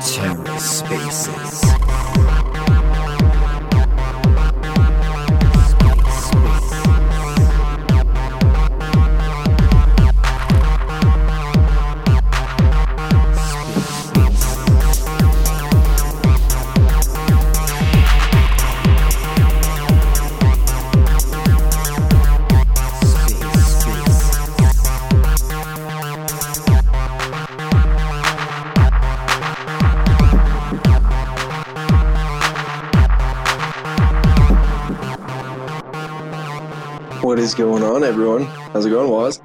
TerraSpaces. Going on, everyone? How's it going, Woz?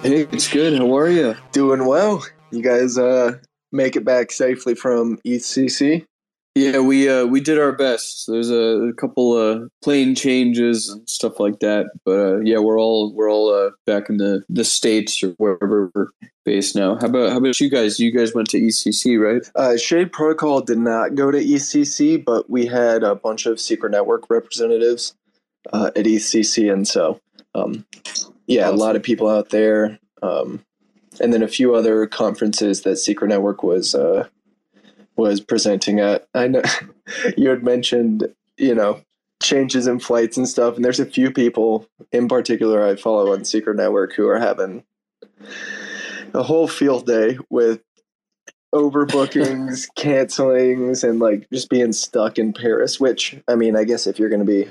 Hey, it's good. How are you? Doing well. You guys uh, make it back safely from ECC? Yeah, we uh, we did our best. There's a, a couple uh, plane changes and stuff like that, but uh, yeah, we're all we're all uh, back in the, the states or wherever we're based now. How about how about you guys? You guys went to ECC, right? Uh, Shade Protocol did not go to ECC, but we had a bunch of Secret Network representatives uh, at ECC, and so um, yeah, a lot of people out there, um, and then a few other conferences that Secret Network was uh, was presenting at. I know you had mentioned, you know, changes in flights and stuff, and there's a few people in particular I follow on Secret Network who are having a whole field day with overbookings, cancelings, and like just being stuck in Paris. Which I mean, I guess if you're going to be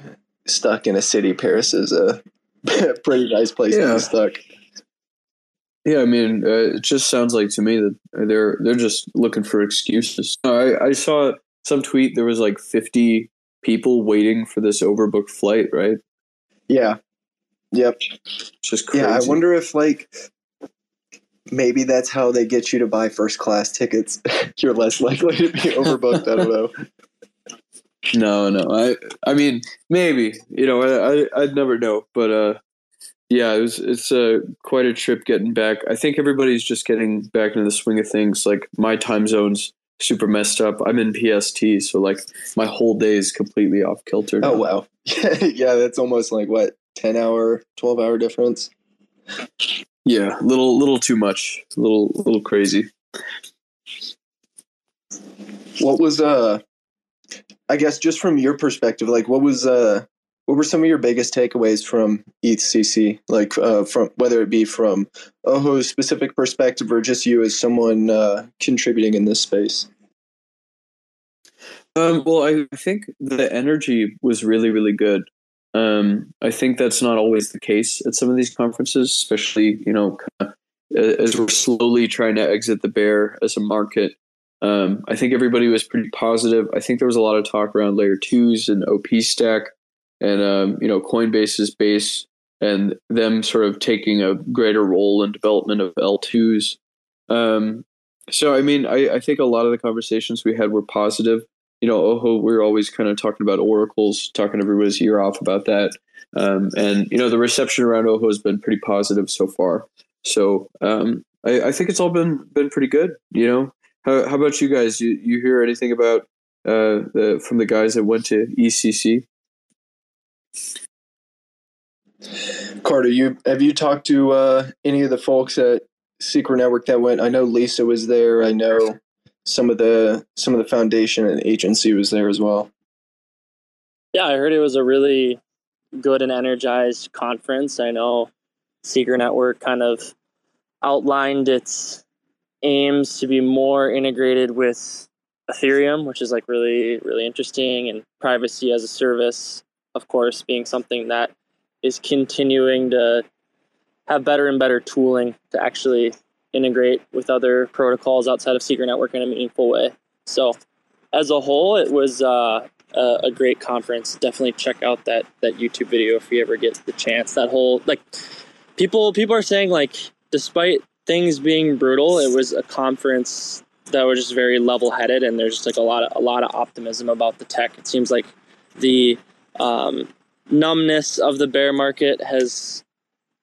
stuck in a city, Paris is a pretty nice place to be stuck. Yeah, I mean, uh, it just sounds like to me that they're they're just looking for excuses. I, I saw some tweet there was like 50 people waiting for this overbooked flight, right? Yeah. Yep. It's just crazy. Yeah. I wonder if like maybe that's how they get you to buy first class tickets. you're less likely to be overbooked. I don't know. No, no. I I mean, maybe. You know, I, I I'd never know, but uh yeah, it was it's uh, quite a trip getting back. I think everybody's just getting back into the swing of things. Like my time zone's super messed up. I'm in PST, so like my whole day is completely off kilter. Oh wow. yeah, that's almost like what ten hour, twelve hour difference. Yeah, little little too much. A little little crazy. What was uh I guess just from your perspective, like what was uh what were some of your biggest takeaways from ETHCC? Like uh from whether it be from Ojo's specific perspective or just you as someone uh contributing in this space? Um, well, I think the energy was really, really good. Um, I think that's not always the case at some of these conferences, especially you know as we're slowly trying to exit the bear as a market. Um, I think everybody was pretty positive. I think there was a lot of talk around layer twos and OP stack, and um, you know Coinbase's base and them sort of taking a greater role in development of L twos. Um, so I mean, I, I think a lot of the conversations we had were positive you know, Ojo, we're always kind of talking about oracles, talking everybody's ear off about that. Um, and, you know, the reception around Ojo has been pretty positive so far. So um, I, I think it's all been been pretty good, you know. How, how about you guys? You, you hear anything about uh, the, from the guys that went to ECC? Carter, you have you talked to uh any of the folks at Secret Network that went? I know Lisa was there. I know some of the some of the foundation and agency was there as well. Yeah, I heard it was a really good and energized conference. I know Secret Network kind of outlined its aims to be more integrated with Ethereum, which is like really, really interesting, and privacy as a service, of course, being something that is continuing to have better and better tooling to actually integrate with other protocols outside of Secret Network in a meaningful way. So, as a whole, it was uh, a, a great conference. Definitely check out that that YouTube video if you ever get the chance. That whole like people people are saying like despite things being brutal, it was a conference that was just very level headed, and there's just like a lot of a lot of optimism about the tech. It seems like the um, numbness of the bear market has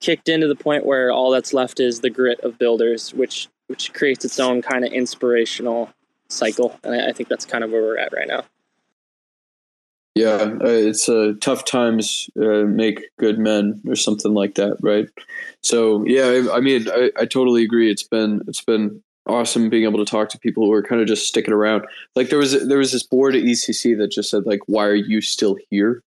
kicked into the point where all that's left is the grit of builders, which which creates its own kind of inspirational cycle. And I, I think that's kind of where we're at right now. Yeah, uh, it's uh, tough times uh, make good men or something like that, right? So yeah, I, I mean, I, I, totally agree. It's been it's been awesome being able to talk to people who are kind of just sticking around. Like there was there was this board at ECC that just said like, "Why are you still here?"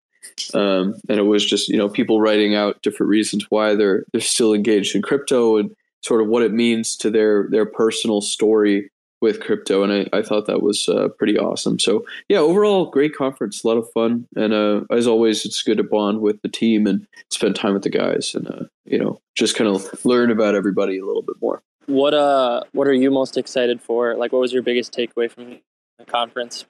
Um, and it was just you know people writing out different reasons why they're they're still engaged in crypto and sort of what it means to their their personal story with crypto, and I, I thought that was uh, pretty awesome. So yeah, overall great conference, a lot of fun, and uh, as always, it's good to bond with the team and spend time with the guys, and uh, you know just kind of learn about everybody a little bit more. What uh, what are you most excited for? Like, what was your biggest takeaway from the conference?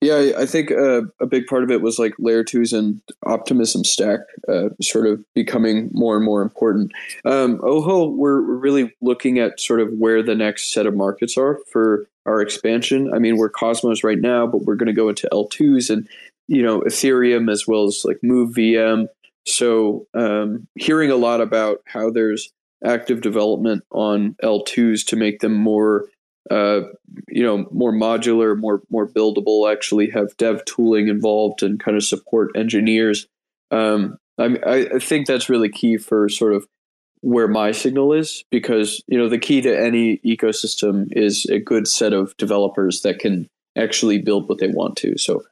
Yeah, I think uh, a big part of it was like layer twos and optimism stack uh, sort of becoming more and more important. Um, Ojo, we're really looking at sort of where the next set of markets are for our expansion. I mean, we're Cosmos right now, but we're going to go into L2s and, you know, Ethereum as well as like Move VM. So um, hearing a lot about how there's active development on L2s to make them more uh, you know, more modular, more more buildable. Actually, have dev tooling involved and kind of support engineers. Um, I, I think that's really key for sort of where my signal is because you know the key to any ecosystem is a good set of developers that can actually build what they want to. So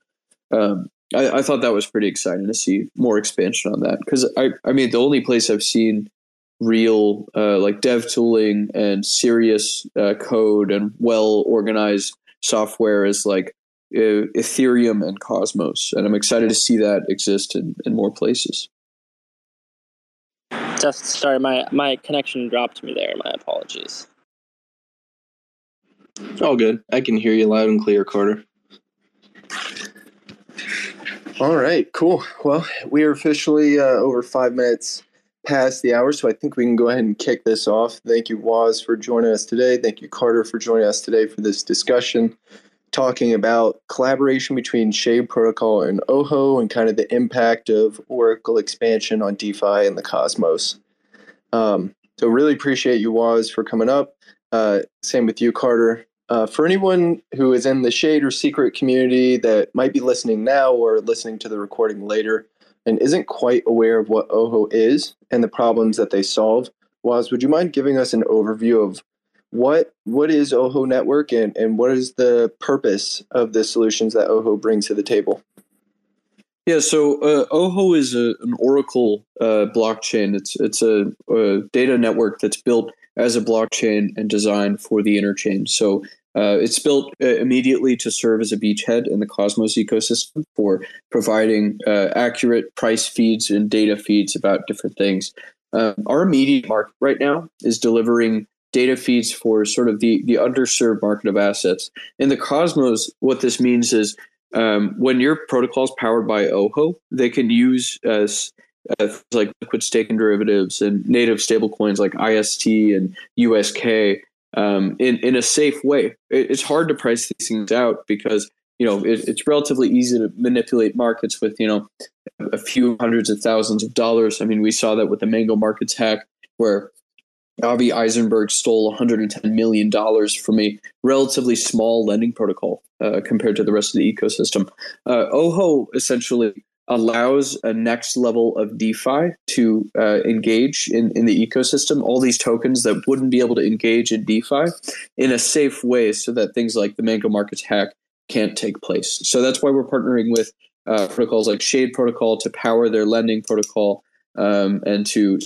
um, I, I, thought that was pretty exciting to see more expansion on that because I I mean the only place I've seen real uh, like dev tooling and serious uh, code and well organized software is like uh, Ethereum and Cosmos, and I'm excited to see that exist in, in more places. Just sorry, my my connection dropped me there. My apologies. All good. I can hear you loud and clear, Carter. All right, cool. Well, we are officially uh, over five minutes past the hour, so I think we can go ahead and kick this off. Thank you, Woz, for joining us today. Thank you, Carter, for joining us today for this discussion, talking about collaboration between Shade Protocol and Ojo and kind of the impact of Oracle expansion on DeFi and the Cosmos. Um, so, really appreciate you, Woz, for coming up. Uh, same with you, Carter. Uh, for anyone who is in the Shade or Secret community that might be listening now or listening to the recording later, and isn't quite aware of what Ojo is and the problems that they solve, Woz, would you mind giving us an overview of what what is Ojo Network and, and what is the purpose of the solutions that Ojo brings to the table? Yeah, so uh, Ojo is a, an Oracle uh, blockchain. It's it's a, a, data network that's built as a blockchain and designed for the interchain. So uh, it's built uh, immediately to serve as a beachhead in the Cosmos ecosystem for providing uh, accurate price feeds and data feeds about different things. Um, our immediate market right now is delivering data feeds for sort of the, the underserved market of assets. In the Cosmos, what this means is um, when your protocol is powered by Ojo, they can use uh, like liquid staking derivatives and native stablecoins like IST and USK um, in in a safe way. It, it's hard to price these things out because you know it, it's relatively easy to manipulate markets with you know a few hundreds of thousands of dollars. I mean, we saw that with the Mango Markets hack, where Avi Eisenberg stole 110 million dollars from a relatively small lending protocol uh, compared to the rest of the ecosystem. Uh, Ojo essentially allows a next level of DeFi to uh, engage in, in the ecosystem, all these tokens that wouldn't be able to engage in DeFi in a safe way so that things like the Mango Markets hack can't take place. So that's why we're partnering with uh, protocols like Shade Protocol to power their lending protocol um, and to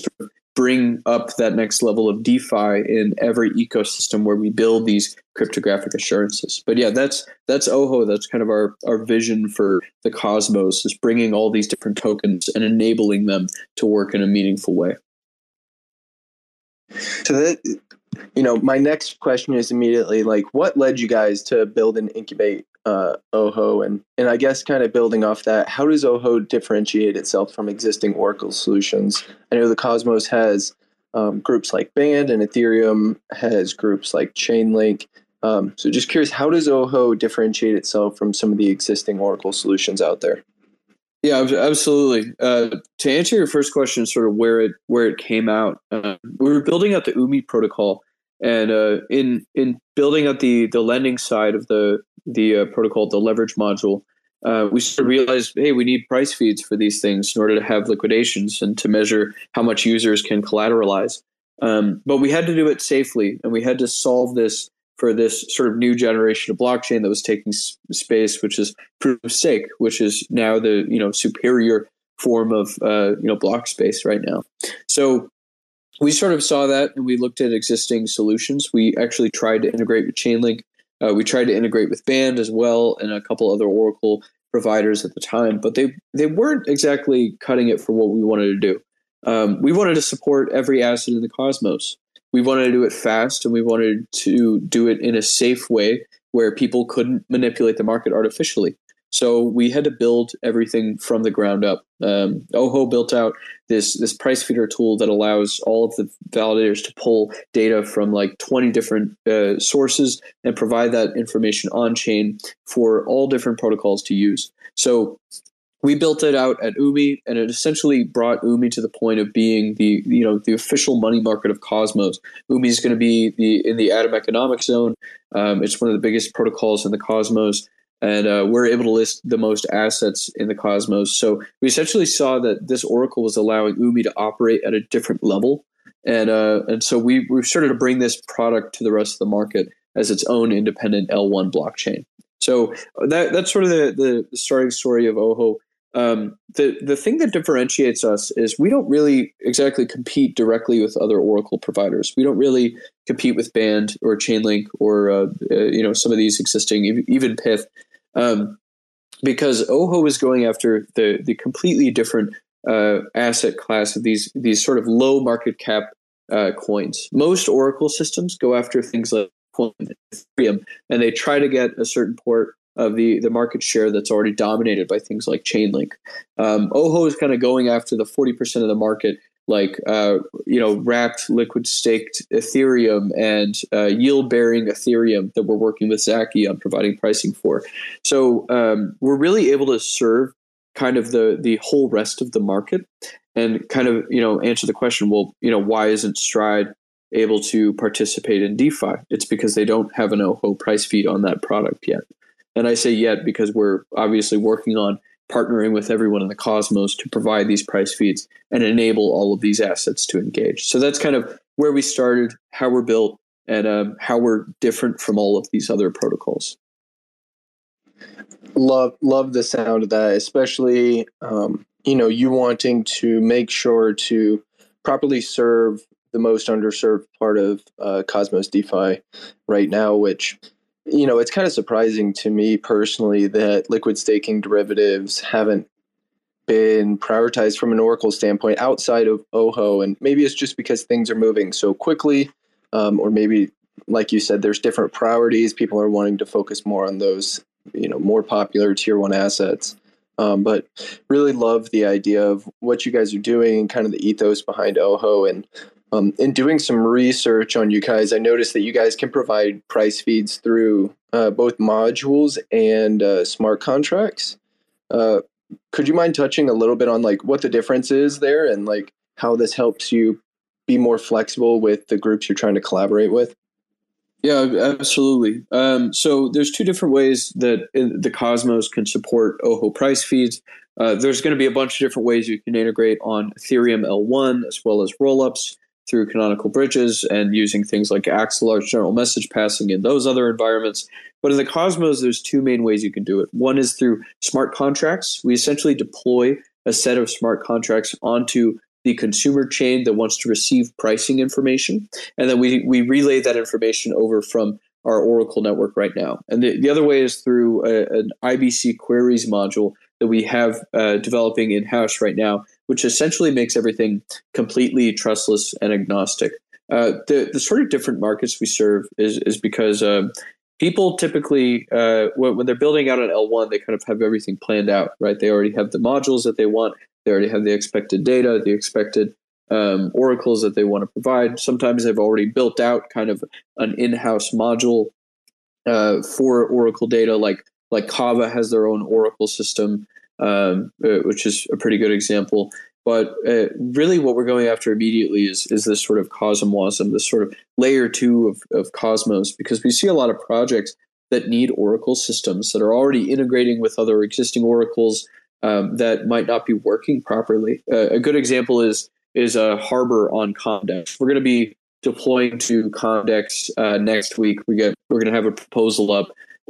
bring up that next level of DeFi in every ecosystem where we build these cryptographic assurances. But yeah, that's that's Ojo. That's kind of our our vision for the Cosmos is bringing all these different tokens and enabling them to work in a meaningful way. So that you know, my next question is immediately like, what led you guys to build and incubate uh, Ojo, and and I guess kind of building off that, how does Ojo differentiate itself from existing Oracle solutions? I know the Cosmos has um, groups like Band, and Ethereum has groups like Chainlink. Um, so just curious, how does Ojo differentiate itself from some of the existing Oracle solutions out there? Yeah, absolutely. Uh, to answer your first question, sort of where it where it came out, uh, we were building out the Umee protocol, and uh, in in building out the the lending side of the the uh, protocol, the leverage module, uh, we sort of realized, hey, we need price feeds for these things in order to have liquidations and to measure how much users can collateralize. Um, but we had to do it safely, and we had to solve this for this sort of new generation of blockchain that was taking s- space, which is proof of stake, which is now the you know superior form of uh, you know block space right now. So we sort of saw that, and we looked at existing solutions. We actually tried to integrate with Chainlink. Uh, we tried to integrate with Band as well, and a couple other Oracle providers at the time, but they they weren't exactly cutting it for what we wanted to do. Um, we wanted to support every asset in the cosmos. We wanted to do it fast, and we wanted to do it in a safe way where people couldn't manipulate the market artificially. So we had to build everything from the ground up. Um, Ojo built out this this price feeder tool that allows all of the validators to pull data from like 20 different uh, sources and provide that information on chain for all different protocols to use. So we built it out at Umee, and it essentially brought Umee to the point of being the you know the official money market of Cosmos. Umee is going to be the in the Atom Economic Zone. Um, it's one of the biggest protocols in the Cosmos and uh, we're able to list the most assets in the cosmos. So we essentially saw that this oracle was allowing Umee to operate at a different level, and uh, and so we we started to bring this product to the rest of the market as its own independent L1 blockchain. So that that's sort of the the starting story of Ojo. Um, the the thing that differentiates us is we don't really exactly compete directly with other Oracle providers. We don't really compete with Band or Chainlink or uh, uh, you know some of these existing even Pyth um, because Ojo is going after the the completely different uh, asset class of these these sort of low market cap uh, coins. Most Oracle systems go after things like Ethereum, and they try to get a certain port of the the market share that's already dominated by things like Chainlink. Um, Ojo is kind of going after the forty percent of the market like uh, you know wrapped liquid staked ethereum and uh, yield bearing ethereum that we're working with zaki on providing pricing for. So um, we're really able to serve kind of the the whole rest of the market and kind of you know answer the question well you know why isn't stride able to participate in defi? It's because they don't have an Ojo price feed on that product yet. And i say yet because we're obviously working on partnering with everyone in the cosmos to provide these price feeds and enable all of these assets to engage. So that's kind of where we started, how we're built, and um, how we're different from all of these other protocols. Love love the sound of that, especially um, you know you wanting to make sure to properly serve the most underserved part of uh, Cosmos DeFi right now, which you know, it's kind of surprising to me personally that liquid staking derivatives haven't been prioritized from an Oracle standpoint outside of Ojo. And maybe it's just because things are moving so quickly, um, or maybe, like you said, there's different priorities. People are wanting to focus more on those, you know, more popular tier one assets. Um, but really love the idea of what you guys are doing and kind of the ethos behind Ojo and um, in doing some research on you guys, I noticed that you guys can provide price feeds through uh, both modules and uh, smart contracts. Uh, could you mind touching a little bit on like what the difference is there and like how this helps you be more flexible with the groups you're trying to collaborate with? Yeah, absolutely. Um, so there's two different ways that the Cosmos can support Ojo price feeds. Uh, there's going to be a bunch of different ways you can integrate on Ethereum L1 as well as rollups through canonical bridges and using things like Axelar's general message passing in those other environments. But in the Cosmos, there's two main ways you can do it. One is through smart contracts. We essentially deploy a set of smart contracts onto the consumer chain that wants to receive pricing information. And then we, we relay that information over from our Oracle network right now. And the, the other way is through a, an IBC queries module that we have uh, developing in house right now which essentially makes everything completely trustless and agnostic. Uh, the the sort of different markets we serve is is because um, people typically uh, when, when, they're building out an L1, they kind of have everything planned out, right? They already have the modules that they want. They already have the expected data, the expected um, oracles that they want to provide. Sometimes they've already built out kind of an in-house module uh, for Oracle data, like like Kava has their own Oracle system um, uh, which is a pretty good example. But uh, really, what we're going after immediately is is this sort of cosmwasm, this sort of layer two of, of cosmos, because we see a lot of projects that need Oracle systems that are already integrating with other existing Oracles um, that might not be working properly. Uh, a good example is is a Harbor on Comdex. We're going to be deploying to Comdex uh, next week. We get we're going to have a proposal up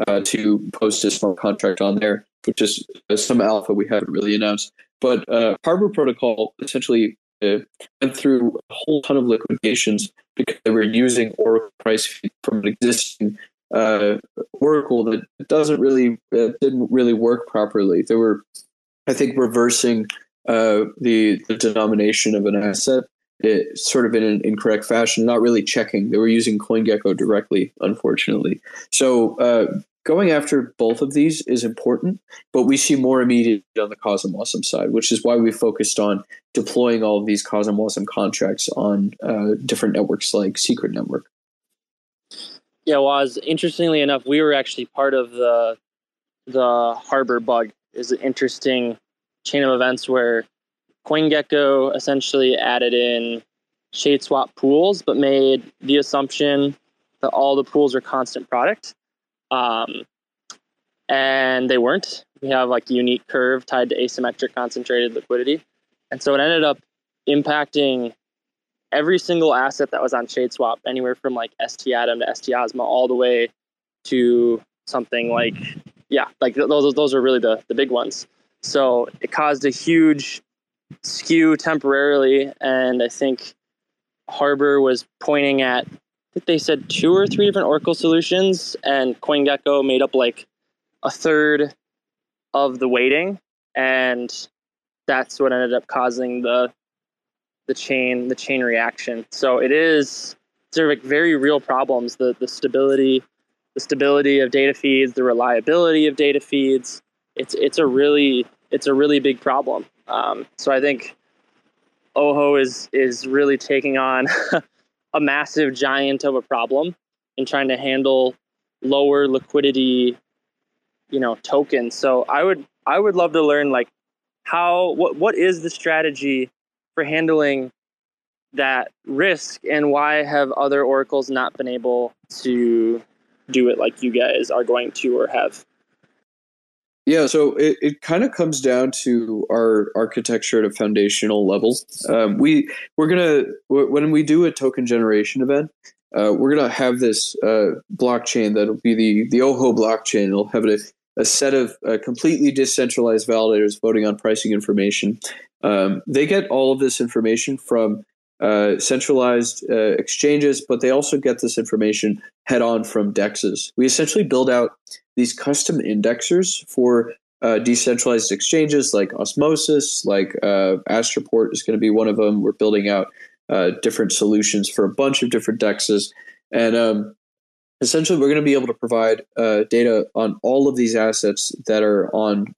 uh, to post this smart contract on there, which is uh, some alpha we haven't really announced. But uh, Harbor Protocol essentially uh, went through a whole ton of liquidations because they were using Oracle price feed from an existing uh, Oracle that doesn't really didn't really work properly. They were, I think, reversing uh, the the denomination of an asset it, sort of in an incorrect fashion, not really checking. They were using CoinGecko directly, unfortunately. So uh, going after both of these is important, but we see more immediate on the CosmWasm side, which is why we focused on deploying all of these CosmWasm contracts on uh, different networks like Secret Network. Yeah, was interestingly enough, we were actually part of the the Harbor bug. Is an interesting chain of events where CoinGecko essentially added in ShadeSwap pools, but made the assumption that all the pools are constant product. Um, and they weren't. We have like unique curve tied to asymmetric concentrated liquidity. And so it ended up impacting every single asset that was on ShadeSwap, anywhere from like ST Atom to ST Osmo, all the way to something like, yeah, like those those are really the the big ones. So it caused a huge skew temporarily, and I think Harbor was pointing at think they said two or three different Oracle solutions, and CoinGecko made up like a third of the weighting, and that's what ended up causing the the chain the chain reaction. So it is sort of like very real problems. The the stability the stability of data feeds, the reliability of data feeds. It's it's a really it's a really big problem. Um, so I think Ojo is is really taking on a massive giant of a problem in trying to handle lower liquidity, you know, tokens. So I would I would love to learn like how what what is the strategy for handling that risk and why have other oracles not been able to do it like you guys are going to or have yeah, so it, it kind of comes down to our architecture at a foundational level. Um, we we're gonna when we do a token generation event, uh, we're gonna have this uh, blockchain that'll be the the Ojo blockchain. It'll have a, a set of uh, completely decentralized validators voting on pricing information. Um, they get all of this information from uh, centralized uh, exchanges, but they also get this information head on from dexes. We essentially build out these custom indexers for uh, decentralized exchanges like Osmosis, like uh, Astroport is going to be one of them. We're building out uh, different solutions for a bunch of different dexes. And um, essentially, we're going to be able to provide uh, data on all of these assets that are on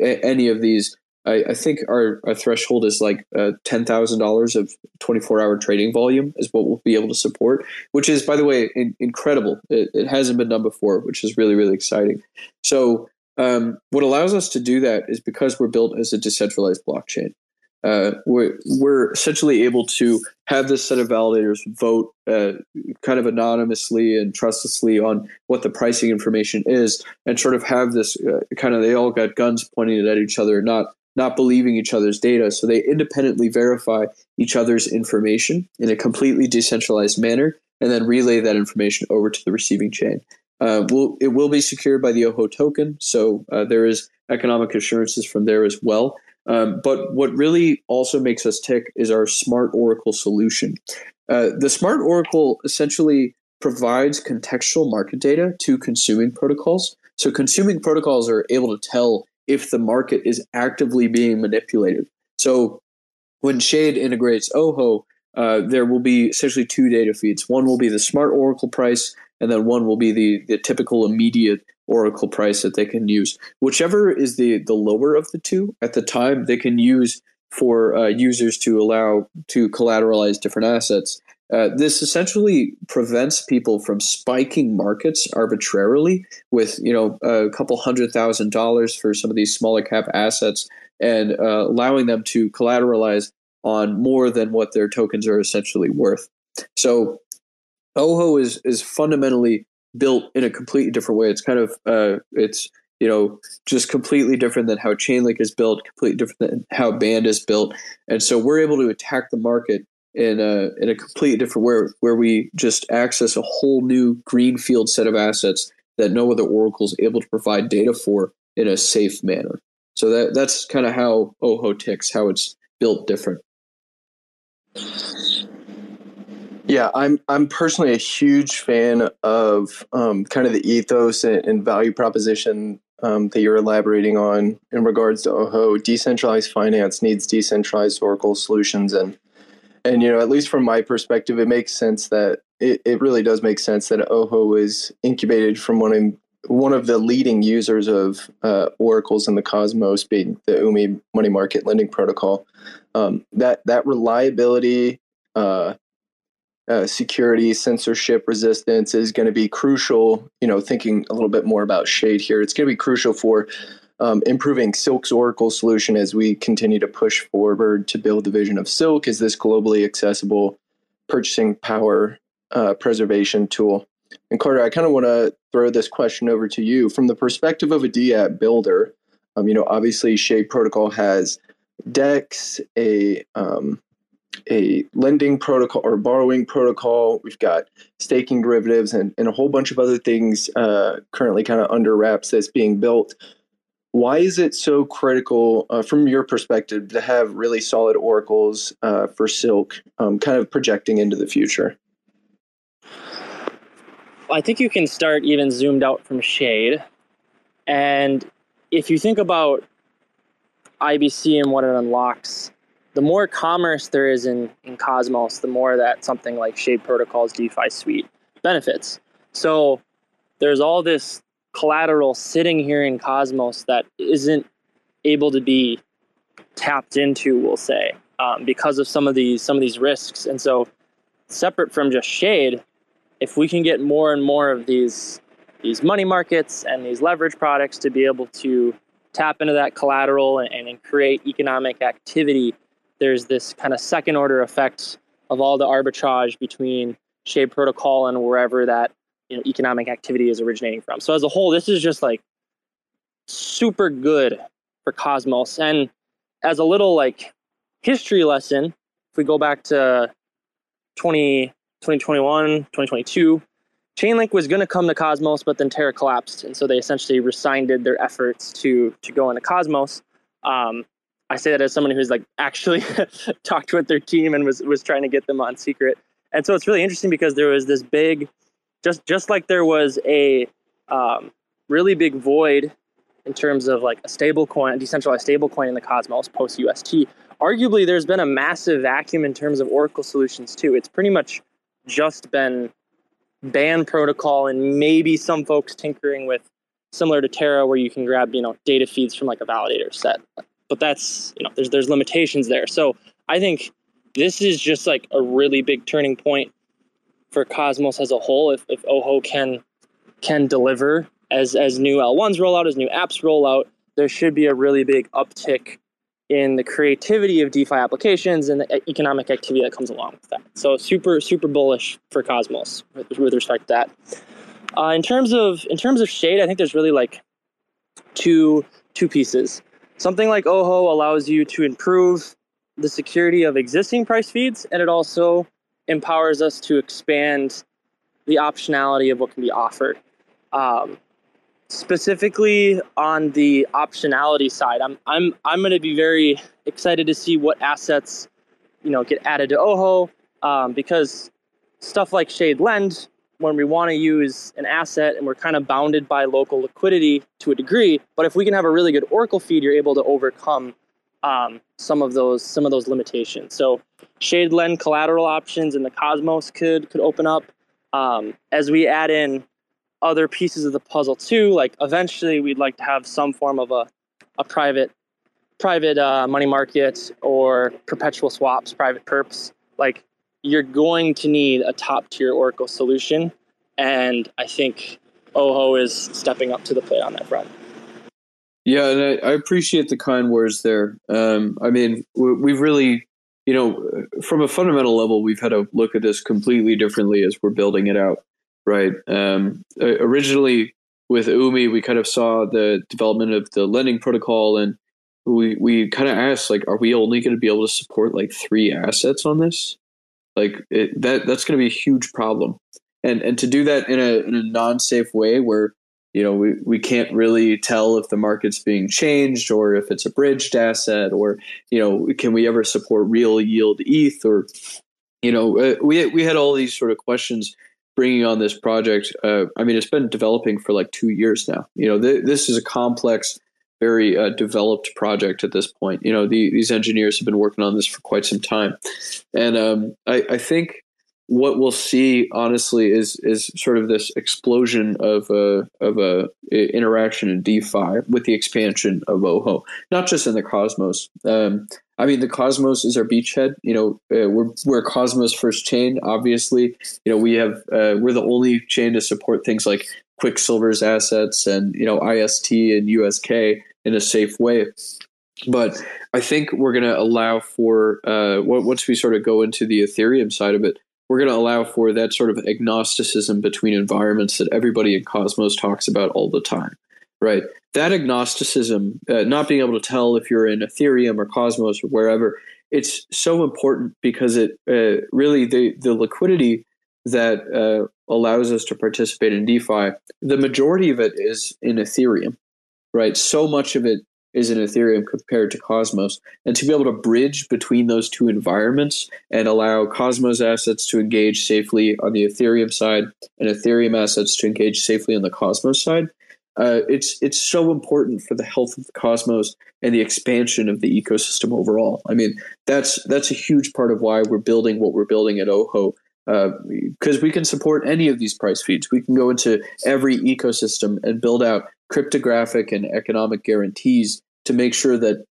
any of these I, I think our, our threshold is like uh, ten thousand dollars of twenty four hour trading volume is what we'll be able to support, which is by the way in, incredible. It, it, hasn't been done before, which is really really exciting. So um, what allows us to do that is because we're built as a decentralized blockchain. Uh, we're, we're essentially able to have this set of validators vote uh, kind of anonymously and trustlessly on what the pricing information is and sort of have this uh, kind of they all got guns pointing at each other not not believing each other's data. So they independently verify each other's information in a completely decentralized manner and then relay that information over to the receiving chain. Uh, will it will be secured by the Ojo token, so uh, there is economic assurances from there as well. Um, but what really also makes us tick is our Smart Oracle solution. Uh, the Smart Oracle essentially provides contextual market data to consuming protocols. So consuming protocols are able to tell if the market is actively being manipulated. So when Shade integrates Ojo, uh, there will be essentially two data feeds. One will be the smart Oracle price, and then one will be the, the typical immediate Oracle price that they can use. Whichever is the, the lower of the two at the time, they can use for uh, users to allow to collateralize different assets. Uh, this essentially prevents people from spiking markets arbitrarily with you know a couple hundred thousand dollars for some of these smaller cap assets and uh, allowing them to collateralize on more than what their tokens are essentially worth. So Ojo is is fundamentally built in a completely different way. It's kind of uh, it's you know just completely different than how Chainlink is built, completely different than how Band is built, and so we're able to attack the market in a in a completely different way, where we just access a whole new greenfield set of assets that no other oracle is able to provide data for in a safe manner. So that that's kind of how Ojo ticks, how it's built different. Yeah, I'm I'm personally a huge fan of um, kind of the ethos and, and value proposition um, that you're elaborating on in regards to Ojo. Decentralized finance needs decentralized Oracle solutions, and and you know at least from my perspective, it makes sense that it, it really does make sense that Ojo was incubated from one of one of the leading users of uh, oracles in the Cosmos, being the Umee money market lending protocol. Um, that that reliability. Uh, uh, security, censorship resistance is going to be crucial. You know, thinking a little bit more about Shade here, it's going to be crucial for um, improving Silk's Oracle solution as we continue to push forward to build the vision of Silk as this globally accessible purchasing power uh, preservation tool. And Carter, I kind of want to throw this question over to you from the perspective of a DApp builder. Um, you know, obviously, Shade Protocol has DEX, a um, a lending protocol or borrowing protocol. We've got staking derivatives and, and a whole bunch of other things uh, currently kind of under wraps that's being built. Why is it so critical uh, from your perspective to have really solid oracles uh, for Silk um, kind of projecting into the future? I think you can start even zoomed out from Shade. And if you think about IBC and what it unlocks, the more commerce there is in, in Cosmos, the more that something like Shade Protocol's DeFi suite benefits. So there's all this collateral sitting here in Cosmos that isn't able to be tapped into, we'll say, um, because of some of these some of these risks. And so, separate from just Shade, if we can get more and more of these these money markets and these leverage products to be able to tap into that collateral and, and create economic activity there's this kind of second order effect of all the arbitrage between Shade Protocol and wherever that you know economic activity is originating from. So as a whole, this is just like super good for Cosmos. And as a little like history lesson, if we go back to 20, 2021, 2022, Chainlink was going to come to Cosmos, but then Terra collapsed, and so they essentially resigned their efforts to to go into Cosmos. Um, I say that as someone who's like actually talked with their team and was was trying to get them on secret. And so it's really interesting because there was this big, just just like there was a um, really big void in terms of like a stable coin, a decentralized stable coin in the Cosmos post UST. Arguably, there's been a massive vacuum in terms of Oracle solutions too. It's pretty much just been band protocol and maybe some folks tinkering with similar to Terra, where you can grab you know data feeds from like a validator set but that's you know there's there's limitations there. So I think this is just like a really big turning point for Cosmos as a whole. If if Ojo can can deliver as as new L1s roll out, as new apps roll out, there should be a really big uptick in the creativity of DeFi applications and the economic activity that comes along with that. So super super bullish for Cosmos with, with respect to that. Uh, in terms of in terms of shade, I think there's really like two two pieces. Something like Ojo allows you to improve the security of existing price feeds, and it also empowers us to expand the optionality of what can be offered. Um, specifically on the optionality side, I'm I'm I'm going to be very excited to see what assets you know get added to Ojo um, because stuff like Shade Lend when we want to use an asset and we're kind of bounded by local liquidity to a degree. But if we can have a really good Oracle feed, you're able to overcome um, some of those some of those limitations. So shade lend collateral options in the Cosmos could could open up um, as we add in other pieces of the puzzle too. Like eventually, we'd like to have some form of a a private private uh, money market or perpetual swaps, private perps. Like you're going to need a top tier Oracle solution. And I think Ojo is stepping up to the plate on that front. Yeah, and I, I appreciate the kind words there. Um, I mean, we've really, you know, from a fundamental level, we've had to look at this completely differently as we're building it out. right? Um, originally with Umee, we kind of saw the development of the lending protocol, and we we kind of asked like, are we only going to be able to support like three assets on this? Like it, that that's going to be a huge problem, and and to do that in a in a non safe way where you know we, we can't really tell if the market's being changed or if it's a bridged asset or you know can we ever support real yield ETH or you know uh, we we had all these sort of questions bringing on this project. Uh, I mean, it's been developing for like two years now. You know, th- this is a complex, very uh, developed project at this point. You know, the, these engineers have been working on this for quite some time, and um, I, I, think what we'll see, honestly, is is sort of this explosion of a of a interaction in DeFi with the expansion of Ojo, not just in the Cosmos. Um, I mean, the Cosmos is our beachhead. You know, uh, we're we're Cosmos first chain. Obviously, you know we have uh, we're the only chain to support things like Quicksilver's assets and you know IST and USK in a safe way. But I think we're going to allow for uh, once we sort of go into the Ethereum side of it, we're going to allow for that sort of agnosticism between environments that everybody in Cosmos talks about all the time, right? That agnosticism, uh, not being able to tell if you're in Ethereum or Cosmos or wherever, it's so important because it uh, really the the liquidity that uh, allows us to participate in DeFi, the majority of it is in Ethereum, right? So much of it is in Ethereum compared to Cosmos. And to be able to bridge between those two environments and allow Cosmos assets to engage safely on the Ethereum side and Ethereum assets to engage safely on the Cosmos side, uh, it's it's so important for the health of the Cosmos and the expansion of the ecosystem overall. I mean, that's that's a huge part of why we're building what we're building at Ojo because uh, we can support any of these price feeds. We can go into every ecosystem and build out cryptographic and economic guarantees to make sure that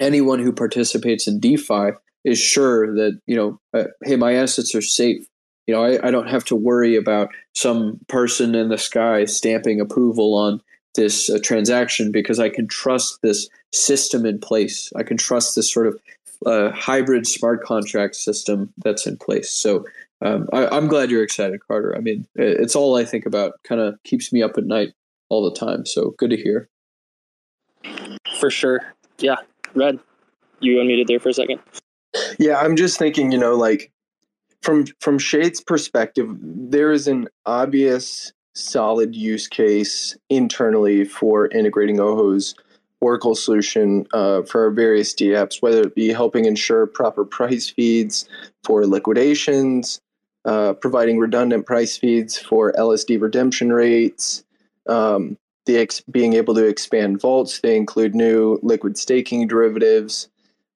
anyone who participates in DeFi is sure that you know, uh, hey, my assets are safe. You know, I, I don't have to worry about some person in the sky stamping approval on this uh, transaction because I can trust this system in place. I can trust this sort of uh, hybrid smart contract system that's in place. So um, I, am glad you're excited, Carter. I mean, it's all I think about. Kind of keeps me up at night all the time. So good to hear. For sure. Yeah. Red, you unmuted there for a second. Yeah, I'm just thinking. You know, like from from Shade's perspective, there is an obvious, solid use case internally for integrating Ojo's Oracle solution uh, for our various DApps, whether it be helping ensure proper price feeds for liquidations, uh, providing redundant price feeds for LSD redemption rates, um, the ex- being able to expand vaults. They include new liquid staking derivatives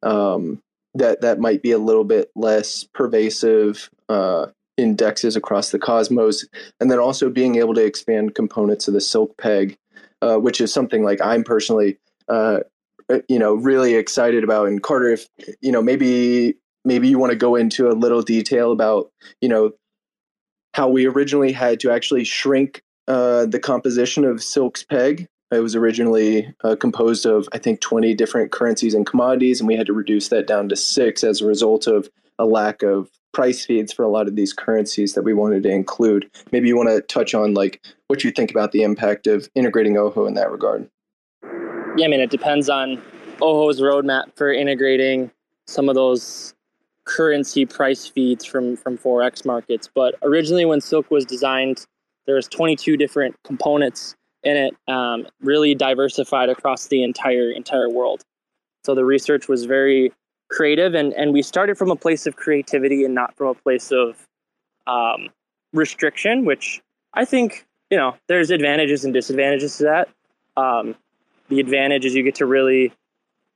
um, that that might be a little bit less pervasive uh, indexes across the cosmos, and then also being able to expand components of the Silk Peg, uh, which is something like I'm personally. Uh, you know, really excited about. And Carter, if you know, maybe maybe you want to go into a little detail about you know how we originally had to actually shrink uh, the composition of Silk's peg. It was originally uh, composed of, I think, 20 different currencies and commodities, and we had to reduce that down to six as a result of a lack of price feeds for a lot of these currencies that we wanted to include. Maybe you want to touch on like what you think about the impact of integrating Ojo in that regard. Yeah, I mean, it depends on Ojo's roadmap for integrating some of those currency price feeds from from forex markets. But originally, when Silk was designed, there was 22 different components in it, um, really diversified across the entire entire world. So the research was very creative, and and we started from a place of creativity and not from a place of um, restriction, which I think you know there's advantages and disadvantages to that. Um, the advantage is you get to really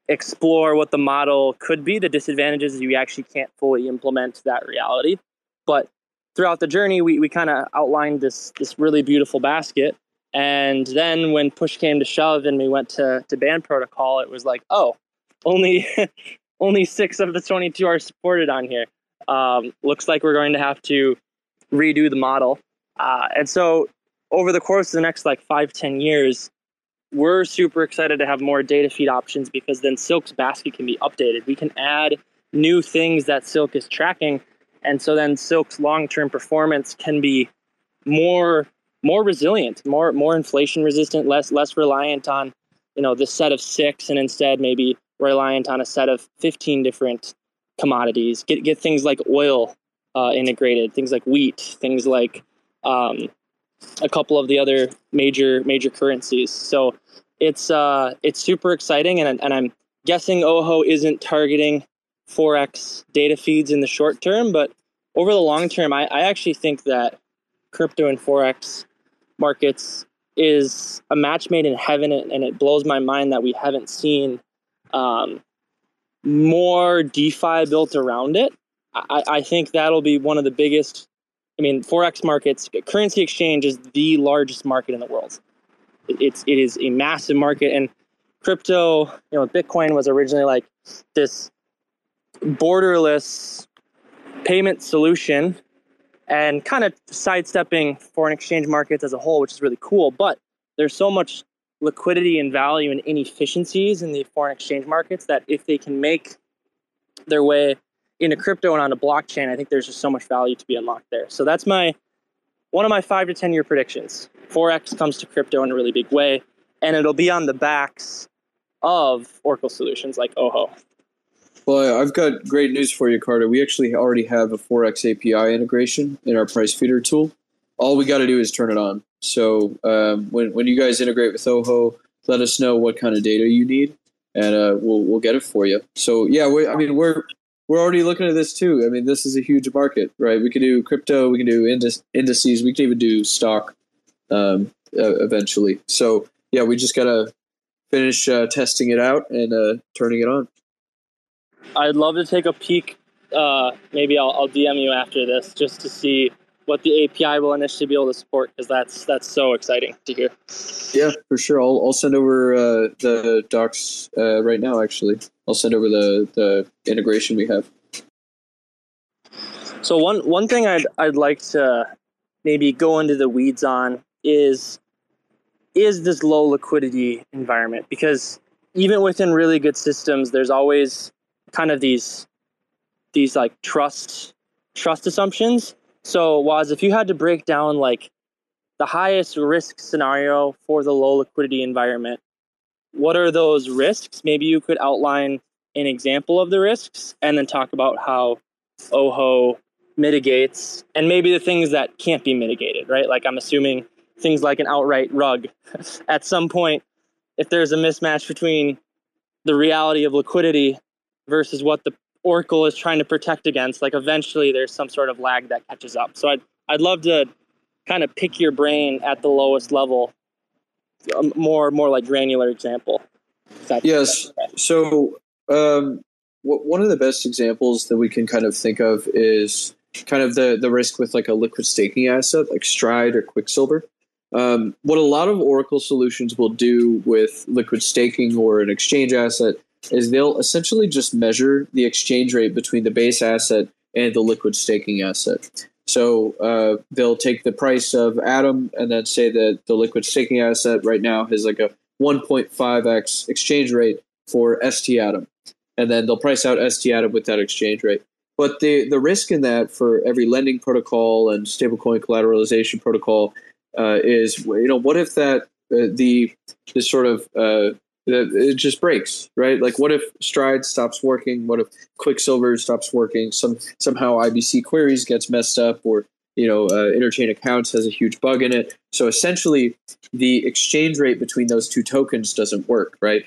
explore what the model could be. The disadvantages is you actually can't fully implement that reality. But throughout the journey, we, we kind of outlined this this really beautiful basket. And then when push came to shove and we went to, to band protocol, it was like, oh, only only six of the 22 are supported on here. Um, looks like we're going to have to redo the model. Uh, and so over the course of the next like five, ten years, we're super excited to have more data feed options because then Silk's basket can be updated. We can add new things that Silk is tracking. And so then Silk's long term performance can be more more resilient, more more inflation resistant, less less reliant on you know the set of six, and instead maybe reliant on a set of fifteen different commodities. Get get things like oil uh, integrated, things like wheat, things like um, a couple of the other major major currencies. So it's uh, it's super exciting, and and I'm guessing Ojo isn't targeting forex data feeds in the short term, but over the long term, I, I actually think that crypto and forex markets is a match made in heaven, and it blows my mind that we haven't seen um, more DeFi built around it. I, I think that'll be one of the biggest. I mean, forex markets, currency exchange is the largest market in the world. It's it is a massive market, and crypto, you know, Bitcoin was originally like this borderless payment solution and kind of sidestepping foreign exchange markets as a whole, which is really cool. But there's so much liquidity and value and inefficiencies in the foreign exchange markets that if they can make their way into crypto and onto blockchain, I think there's just so much value to be unlocked there. So that's my one of my five to ten year predictions. Forex comes to crypto in a really big way, and it'll be on the backs of Oracle solutions like Ojo. Well, I've got great news for you, Carter. We actually already have a Forex API integration in our price feeder tool. All we got to do is turn it on. So um, when when you guys integrate with Ojo, let us know what kind of data you need, and uh, we'll we'll get it for you. So yeah, we, I mean we're we're already looking at this too. I mean this is a huge market, right? We can do crypto, we can do indices, we can even do stock um, uh, eventually. So yeah, we just gotta finish uh, testing it out and uh, turning it on. I'd love to take a peek. Uh, maybe I'll, I'll DM you after this just to see what the API will initially be able to support because that's that's so exciting to hear. Yeah, for sure. I'll I'll send over uh, the docs uh, right now. Actually, I'll send over the the integration we have. So one one thing I'd I'd like to maybe go into the weeds on is is this low liquidity environment because even within really good systems, there's always kind of these these like trust trust assumptions. So was if you had to break down like the highest risk scenario for the low liquidity environment, what are those risks? Maybe you could outline an example of the risks and then talk about how Ojo mitigates and maybe the things that can't be mitigated, right? Like I'm assuming things like an outright rug. At some point, if there's a mismatch between the reality of liquidity versus what the Oracle is trying to protect against, like eventually there's some sort of lag that catches up. So I'd I'd love to kind of pick your brain at the lowest level, um, more more like granular example. Yes. So um, one of the best examples that we can kind of think of is kind of the the risk with like a liquid staking asset like Stride or Quicksilver. Um, what a lot of Oracle solutions will do with liquid staking or an exchange asset is they'll essentially just measure the exchange rate between the base asset and the liquid staking asset. So uh, they'll take the price of Atom and then say that the liquid staking asset right now has like a 1.5x exchange rate for ST Atom. And then they'll price out ST Atom with that exchange rate. But the, the risk in that for every lending protocol and stablecoin collateralization protocol uh, is, you know, what if that uh, the this sort of uh, it just breaks, right? Like, what if Stride stops working? What if Quicksilver stops working? Some somehow IBC queries gets messed up, or you know, uh, interchain accounts has a huge bug in it. So essentially, the exchange rate between those two tokens doesn't work, right?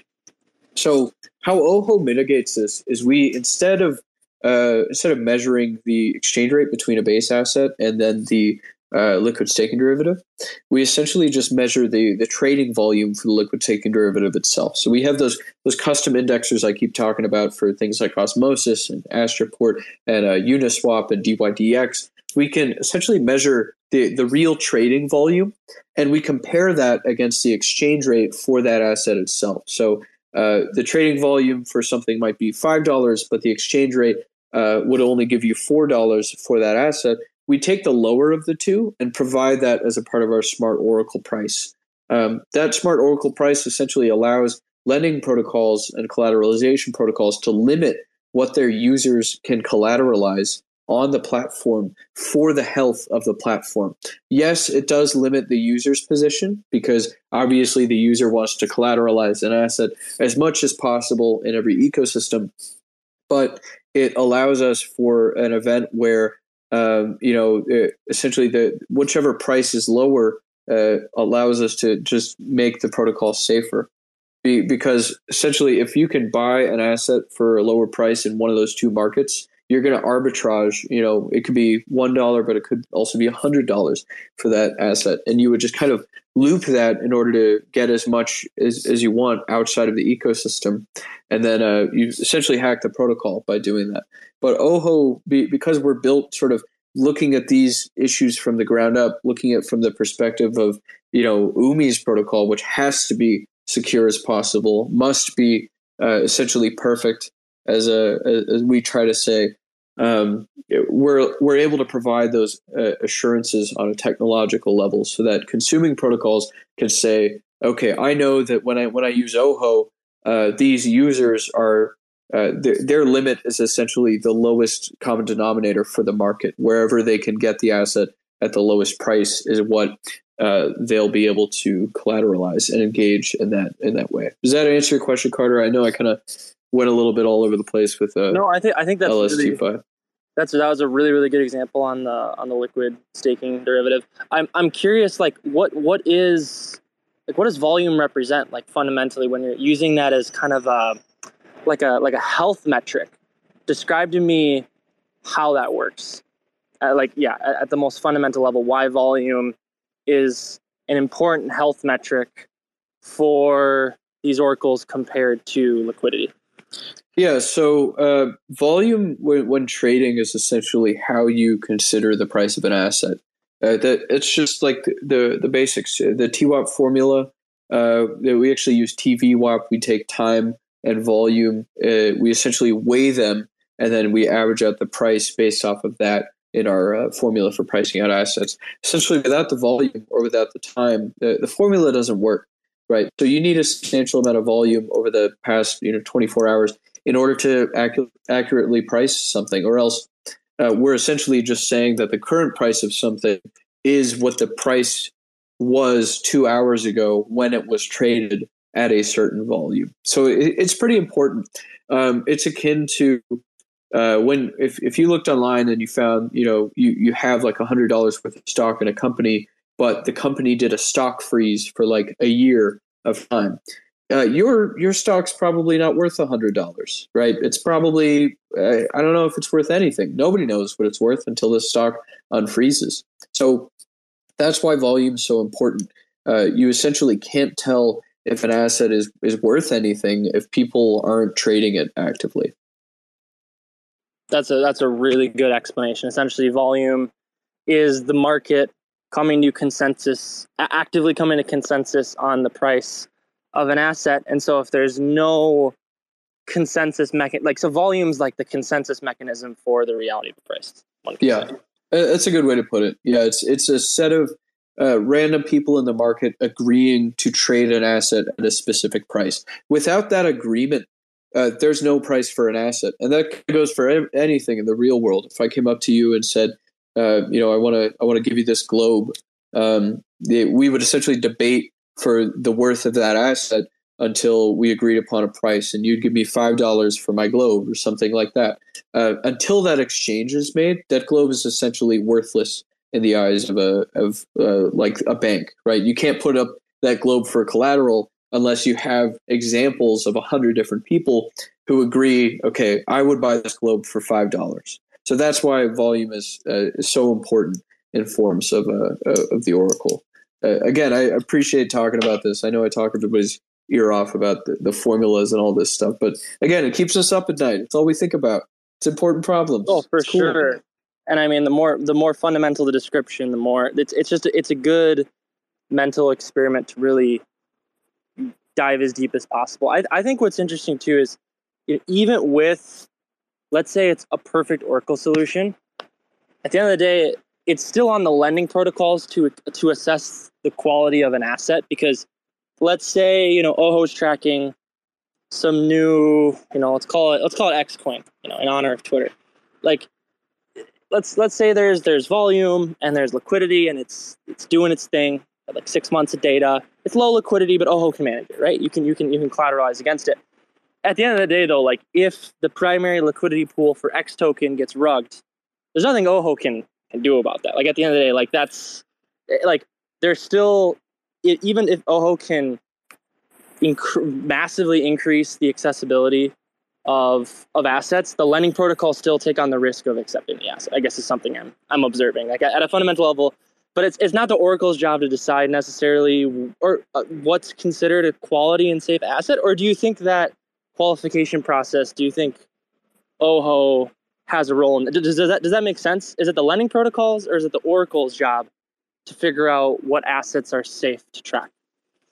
So how Ojo mitigates this is we instead of uh, instead of measuring the exchange rate between a base asset and then the uh, liquid staking derivative, we essentially just measure the the trading volume for the liquid staking derivative itself. So we have those those custom indexers I keep talking about for things like Osmosis and Astroport and uh, Uniswap and DYDX. We can essentially measure the the real trading volume, and we compare that against the exchange rate for that asset itself. So uh, the trading volume for something might be five dollars, but the exchange rate uh, would only give you four dollars for that asset we take the lower of the two and provide that as a part of our smart Oracle price. Um, that smart Oracle price essentially allows lending protocols and collateralization protocols to limit what their users can collateralize on the platform for the health of the platform. Yes, it does limit the user's position because obviously the user wants to collateralize an asset as much as possible in every ecosystem, but it allows us for an event where um, you know essentially the whichever price is lower uh, allows us to just make the protocol safer. Be, because essentially, if you can buy an asset for a lower price in one of those two markets, you're going to arbitrage. You know, it could be one dollar, but it could also be a hundred dollars for that asset, and you would just kind of loop that in order to get as much as, as you want outside of the ecosystem, and then uh, you essentially hack the protocol by doing that. But Ojo, be, because we're built sort of looking at these issues from the ground up, looking at from the perspective of you know Umee's protocol, which has to be secure as possible, must be uh, essentially perfect, as a as we try to say. Um, we're we're able to provide those uh, assurances on a technological level, so that consuming protocols can say, okay, I know that when I when I use Ojo, uh, these users are uh, their, their limit is essentially the lowest common denominator for the market. Wherever they can get the asset at the lowest price is what uh, they'll be able to collateralize and engage in that in that way. Does that answer your question, Carter? I know I kind of went a little bit all over the place with uh, no. I think I think that's LST really, that's that was a really really good example on the on the liquid staking derivative. I'm I'm curious, like what what is like what does volume represent like fundamentally when you're using that as kind of a like a like a health metric. Describe to me how that works. Like yeah, at, at the most fundamental level, why volume is an important health metric for these oracles compared to liquidity. Yeah, so uh, volume when, when, trading is essentially how you consider the price of an asset. Uh, that it's just like the the basics. The TWAP formula. Uh, we actually use TVWAP. We take time and volume. Uh, we essentially weigh them and then we average out the price based off of that in our uh, formula for pricing out assets. Essentially, without the volume or without the time, the, the formula doesn't work, right? So you need a substantial amount of volume over the past you know 24 hours in order to accu- accurately price something, or else uh, we're essentially just saying that the current price of something is what the price was two hours ago when it was traded at a certain volume. So it, it's pretty important. Um, it's akin to uh, when if, if you looked online and you found you know you, you have like a hundred dollars worth of stock in a company, but the company did a stock freeze for like a year of time. Uh, your your stock's probably not worth a hundred dollars, right? It's probably uh, I don't know if it's worth anything. Nobody knows what it's worth until the stock unfreezes. So that's why volume is so important. Uh, you essentially can't tell if an asset is is worth anything if people aren't trading it actively. That's a that's a really good explanation. Essentially, volume is the market coming to consensus, actively coming to consensus on the price of an asset. And so, if there's no consensus mechanism, like so, volume's like the consensus mechanism for the reality of the price. Yeah, say. that's a good way to put it. Yeah, it's it's a set of uh, random people in the market agreeing to trade an asset at a specific price. Without that agreement, uh, there's no price for an asset, and that goes for anything in the real world. If I came up to you and said, uh, you know, I want to, I want to give you this globe, um, the, we would essentially debate for the worth of that asset until we agreed upon a price, and you'd give me five dollars for my globe or something like that. Uh, until that exchange is made, that globe is essentially worthless in the eyes of a of uh, like a bank, right? You can't put up that globe for collateral unless you have examples of a hundred different people who agree. Okay, I would buy this globe for five dollars. So that's why volume is, uh, is so important in forms of uh of the oracle. Uh, again, I appreciate talking about this. I know I talk everybody's ear off about the, the formulas and all this stuff, but again, it keeps us up at night. It's all we think about. It's important problems. Oh, for cool. sure and I mean the more the more fundamental the description, the more it's it's just it's a good mental experiment to really dive as deep as possible. I I think what's interesting too is you know, even with let's say it's a perfect Oracle solution, at the end of the day, it's still on the lending protocols to to assess the quality of an asset because let's say you know Ojo's tracking some new you know let's call it let's call it X coin you know in honor of Twitter, like let's let's say there's there's volume and there's liquidity and it's it's doing its thing like six months of data. It's low liquidity, but Ojo can manage it, right? You can you can you can collateralize against it. At the end of the day, though, like if the primary liquidity pool for X token gets rugged, there's nothing Ojo can can do about that. Like at the end of the day, like that's eh, like there's still even if Ojo can inc- massively increase the accessibility of of assets, the lending protocol still take on the risk of accepting the asset. I guess is something I'm I'm observing. Like at a fundamental level, but it's it's not the Oracle's job to decide necessarily or uh, what's considered a quality and safe asset. Or do you think that qualification process? Do you think Ojo has a role in does, does that does that make sense? Is it the lending protocols or is it the Oracle's job to figure out what assets are safe to track?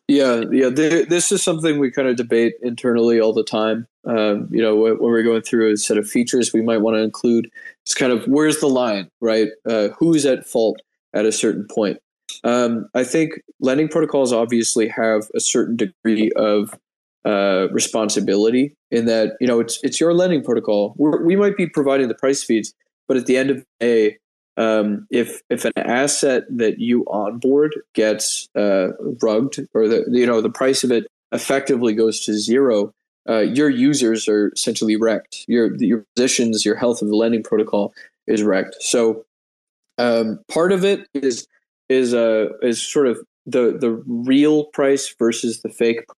Yeah, yeah. this is something we kind of debate internally all the time. Um, you know, when, we're going through a set of features we might want to include, it's kind of where's the line, right? Uh, who's at fault at a certain point? Um, I think lending protocols obviously have a certain degree of uh, responsibility in that you know it's it's your lending protocol. We're, we might be providing the price feeds, but at the end of the day, um, if if an asset that you onboard gets uh, rugged or the you know the price of it effectively goes to zero, uh, your users are essentially wrecked. Your your positions, your health of the lending protocol is wrecked. So um, part of it is is uh, is sort of the the real price versus the fake price.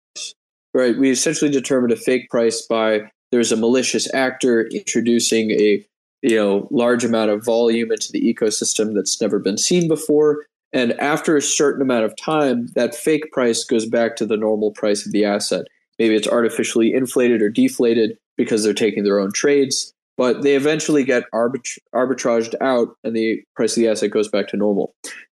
Right? We essentially determine a fake price by there's a malicious actor introducing a you know large amount of volume into the ecosystem that's never been seen before. And after a certain amount of time that fake price goes back to the normal price of the asset. Maybe it's artificially inflated or deflated because they're taking their own trades but they eventually get arbit- arbitraged out and the price of the asset goes back to normal.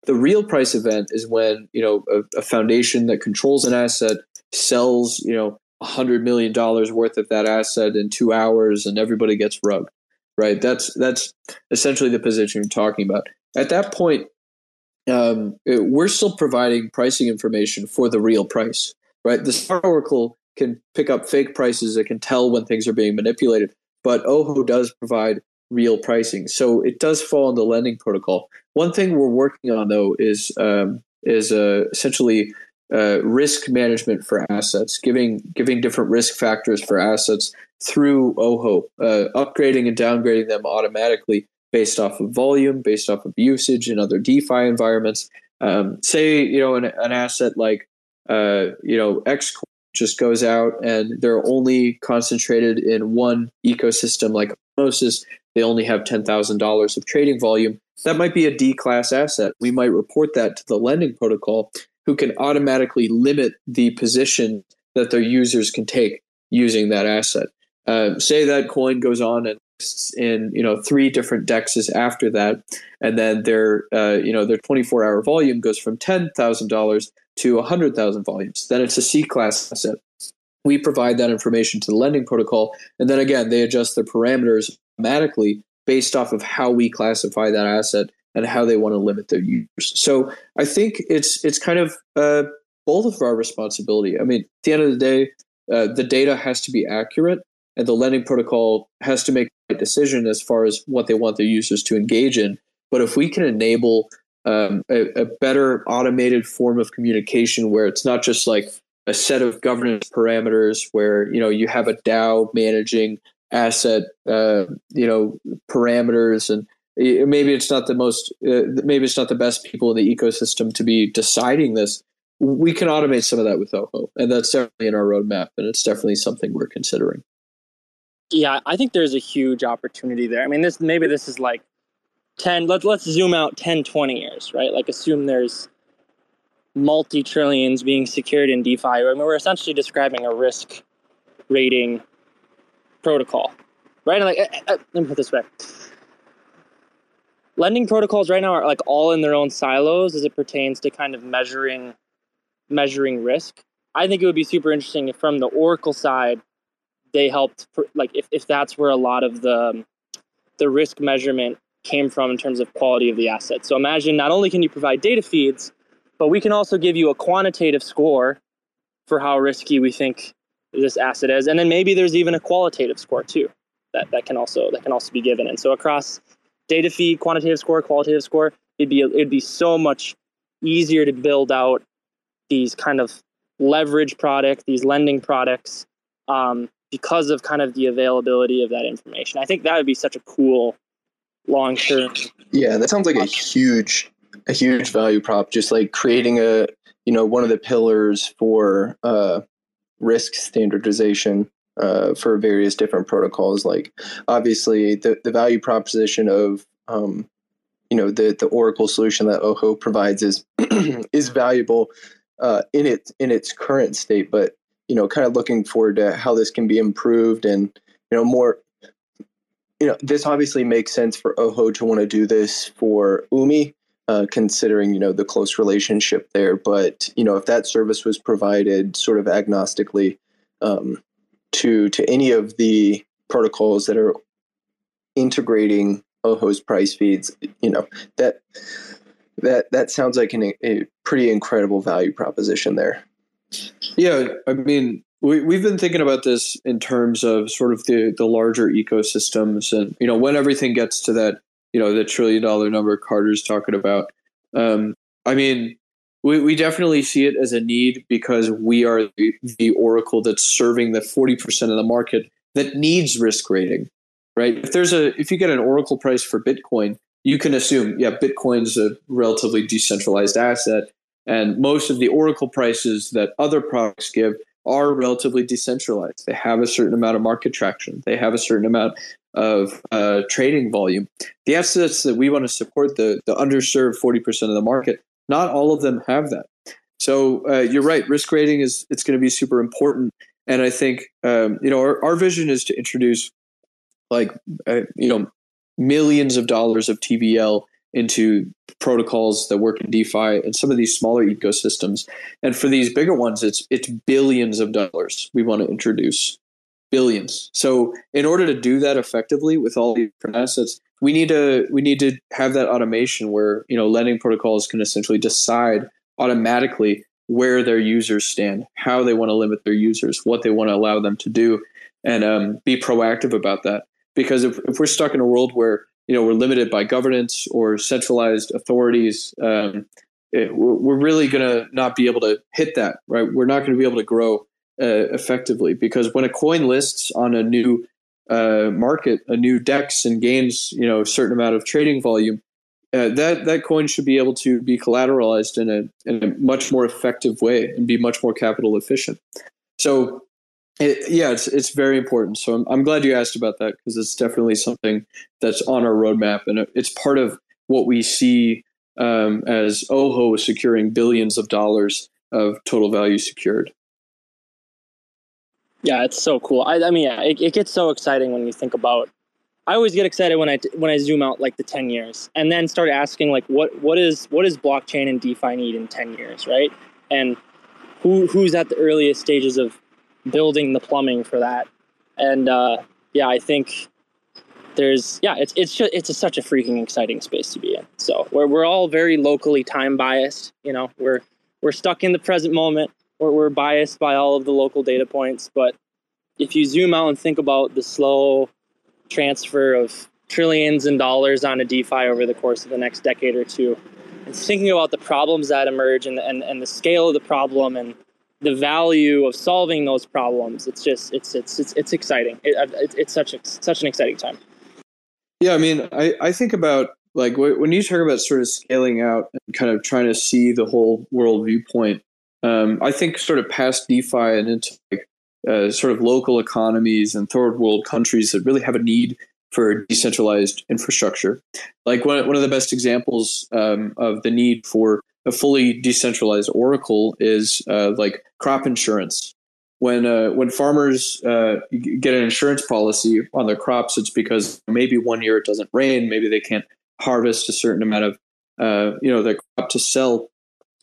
The real price event is when you know a, a foundation that controls an asset sells you know a $100 million worth of that asset in two hours and everybody gets rugged right? That's that's essentially the position you're talking about. At that point, um, we're still providing pricing information for the real price, right? The Smart Oracle can pick up fake prices; it can tell when things are being manipulated. But Ojo does provide real pricing, so it does fall in the lending protocol. One thing we're working on, though, is um, is uh, essentially uh, risk management for assets, giving giving different risk factors for assets through Ojo, uh, upgrading and downgrading them automatically based off of volume, based off of usage in other DeFi environments. Um, say you know an, an asset like uh, you know X just goes out and they're only concentrated in one ecosystem like Osmosis. They only have ten thousand dollars of trading volume. That might be a D class asset. We might report that to the lending protocol who can automatically limit the position that their users can take using that asset. Uh, say that coin goes on and lists in you know three different dexes after that, and then their uh, you know their 24 hour volume goes from ten thousand dollars to a hundred thousand volumes. Then it's a C class asset. We provide that information to the lending protocol, and then again they adjust their parameters automatically based off of how we classify that asset and how they want to limit their users. So I think it's it's kind of uh, both of our responsibility. I mean, at the end of the day, uh, the data has to be accurate, and the lending protocol has to make a decision as far as what they want their users to engage in. But if we can enable um, a, a better automated form of communication where it's not just like a set of governance parameters where you know you have a DAO managing asset uh, you know parameters and maybe it's not the most uh, maybe it's not the best people in the ecosystem to be deciding this. We can automate some of that with Ojo and that's definitely in our roadmap and it's definitely something we're considering. Yeah i think there's a huge opportunity there. I mean this maybe this is like 10 let, let's zoom out 10 20 years right? Like assume there's multi-trillions being secured in defi. I mean, we're essentially describing a risk rating protocol right? And like uh, uh, let me put this way lending protocols right now are like all in their own silos as it pertains to kind of measuring measuring risk. I think it would be super interesting if from the Oracle side they helped like if, if that's where a lot of the the risk measurement came from in terms of quality of the asset. So imagine not only can you provide data feeds, but we can also give you a quantitative score for how risky we think this asset is. And then maybe there's even a qualitative score too that, that can also that can also be given. And so across data feed, quantitative score, qualitative score. It'd be it'd be so much easier to build out these kind of leverage product, these lending products, um, because of kind of the availability of that information. I think that would be such a cool long term. Yeah, that sounds like a huge a huge value prop. Just like creating a you know one of the pillars for uh, risk standardization uh, for various different protocols. Like obviously the the value proposition of um, you know the the Oracle solution that Ojo provides is is valuable uh, in its in its current state, but you know, kind of looking forward to how this can be improved and you know more. You know, this obviously makes sense for Ojo to want to do this for Umee uh, considering you know the close relationship there. But you know, if that service was provided sort of agnostically um, to to any of the protocols that are integrating Ojo's price feeds, you know that that that sounds like an, a pretty incredible value proposition there. Yeah, I mean, we we've been thinking about this in terms of sort of the the larger ecosystems, and you know, when everything gets to that, you know, the trillion dollar number Carter's talking about. Um, I mean, we, we definitely see it as a need because we are the, the oracle that's serving the 40% of the market that needs risk rating right? If there's a if you get an oracle price for bitcoin you can assume yeah bitcoin's a relatively decentralized asset and most of the oracle prices that other products give are relatively decentralized. They have a certain amount of market traction. They have a certain amount of uh, trading volume. The assets that we want to support the the underserved 40% of the market not all of them have that. So uh, you're right. Risk rating is it's going to be super important, and I think um, you know our, our vision is to introduce like uh, you know millions of dollars of TVL into protocols that work in DeFi and some of these smaller ecosystems. And for these bigger ones, it's it's billions of dollars we want to introduce. Billions. So in order to do that effectively with all these different assets, we need to we need to have that automation where you know lending protocols can essentially decide automatically where their users stand, how they want to limit their users, what they want to allow them to do, and um, be proactive about that. Because if, if we're stuck in a world where you know we're limited by governance or centralized authorities, um, it, we're really going to not be able to hit that. Right? We're not going to be able to grow uh, effectively because when a coin lists on a new uh, market a new DEX and gains you know a certain amount of trading volume, uh, that that coin should be able to be collateralized in a in a much more effective way and be much more capital efficient. So, it, yeah, it's it's very important. So I'm, I'm glad you asked about that because it's definitely something that's on our roadmap and it's part of what we see um, as Ojo securing billions of dollars of total value secured. Yeah, it's so cool. I, I mean, yeah, it, it gets so exciting when you think about. I always get excited when I when I zoom out like the ten years, and then start asking like what what is what is blockchain and DeFi need in ten years, right? And who who's at the earliest stages of building the plumbing for that? And uh, yeah, I think there's yeah, it's it's just, it's a, such a freaking exciting space to be in. So we're we're all very locally time biased. You know, we're we're stuck in the present moment we're, we're biased by all of the local data points, but if you zoom out and think about the slow transfer of trillions in dollars on a DeFi over the course of the next decade or two, and thinking about the problems that emerge and, and, and the scale of the problem and the value of solving those problems, it's just it's it's it's, it's exciting. It, uh, it, it's such a, such an exciting time. Yeah, I mean, I, I think about like when you talk about sort of scaling out and kind of trying to see the whole world viewpoint um, I think sort of past DeFi and into like, uh, sort of local economies and third world countries that really have a need for decentralized infrastructure. Like one, one of the best examples um, of the need for a fully decentralized Oracle is uh, like crop insurance. When uh, when farmers uh, get an insurance policy on their crops, it's because maybe one year it doesn't rain, maybe they can't harvest a certain amount of uh, you know their crop to sell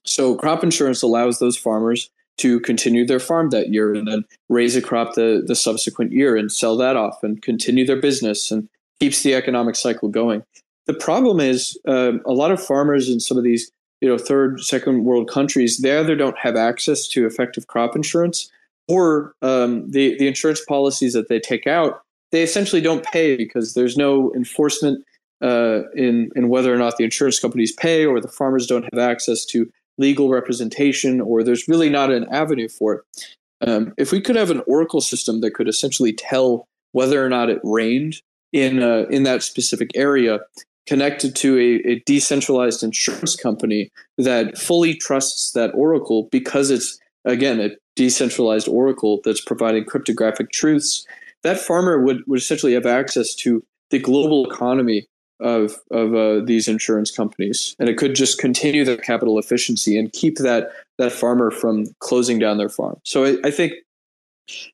so crop insurance allows those farmers to continue their farm that year and then raise a crop the, the subsequent year and sell that off and continue their business and keeps the economic cycle going. The problem is um, a lot of farmers in some of these you know third second world countries they either don't have access to effective crop insurance or um, the, the insurance policies that they take out they essentially don't pay because there's no enforcement uh, in in whether or not the insurance companies pay or the farmers don't have access to legal representation or there's really not an avenue for it. Um, if we could have an oracle system that could essentially tell whether or not it rained in uh, in that specific area, connected to a, a decentralized insurance company that fully trusts that oracle because it's again a decentralized oracle that's providing cryptographic truths, that farmer would, would essentially have access to the global economy of of uh, these insurance companies, and it could just continue the capital efficiency and keep that that farmer from closing down their farm. So I, I think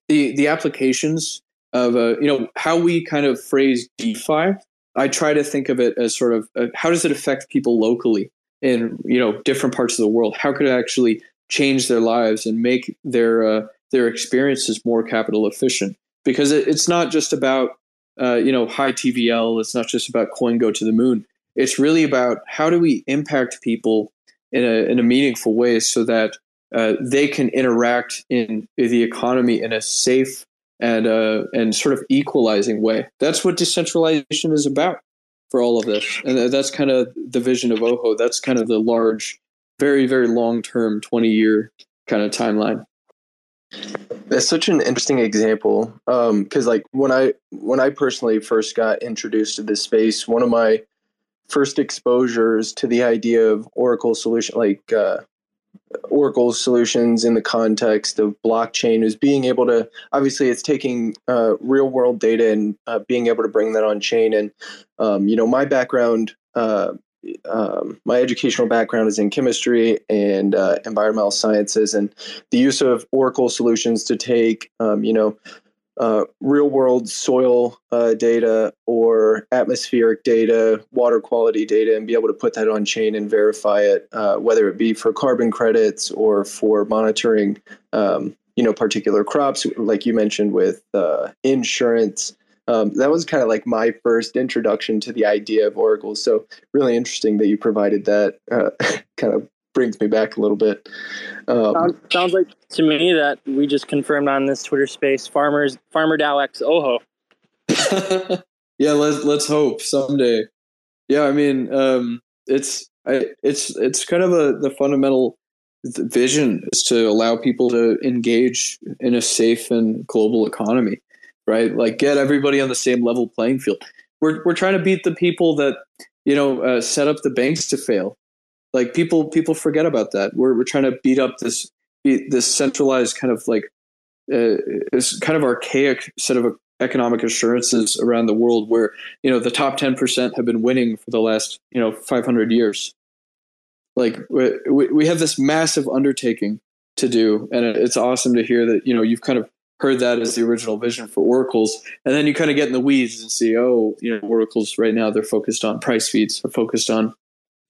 the the applications of uh, you know how we kind of phrase DeFi. I try to think of it as sort of uh, how does it affect people locally in you know different parts of the world? How could it actually change their lives and make their uh, their experiences more capital efficient? Because it, it's not just about uh, you know, high TVL. It's not just about coin go to the moon. It's really about how do we impact people in a in a meaningful way so that uh, they can interact in the economy in a safe and uh, and sort of equalizing way. That's what decentralization is about for all of this, and that's kind of the vision of Ojo. That's kind of the large, very very long term, twenty year kind of timeline. That's such an interesting example because, um, like, when I when I personally first got introduced to this space, one of my first exposures to the idea of Oracle solution, like uh, Oracle solutions in the context of blockchain, is being able to obviously it's taking uh, real world data and uh, being able to bring that on chain. And um, you know, my background uh, um, my educational background is in chemistry and uh, environmental sciences, and the use of Oracle solutions to take, um, you know, uh, real world soil uh, data or atmospheric data, water quality data, and be able to put that on chain and verify it, uh, whether it be for carbon credits or for monitoring, um, you know, particular crops, like you mentioned with uh, insurance um, that was kind of like my first introduction to the idea of oracles. So really interesting that you provided that. Uh, kind of brings me back a little bit. Um, sounds, sounds, like to me that we just confirmed on this Twitter space farmers farmer DAO X Ojo. yeah, let's let's hope someday. Yeah, I mean, um, it's I, it's it's kind of a the fundamental vision is to allow people to engage in a safe and global economy right? Like get everybody on the same level playing field. We're we're trying to beat the people that you know uh, set up the banks to fail. Like people people forget about that. We're we're trying to beat up this this centralized kind of like uh, this kind of archaic set of economic assurances around the world where you know the top 10% have been winning for the last you know 500 years like we, we have this massive undertaking to do and it's awesome to hear that you know you've kind of heard that as the original vision for oracles. And then you kind of get in the weeds and see oh you know oracles right now they're focused on price feeds they're focused on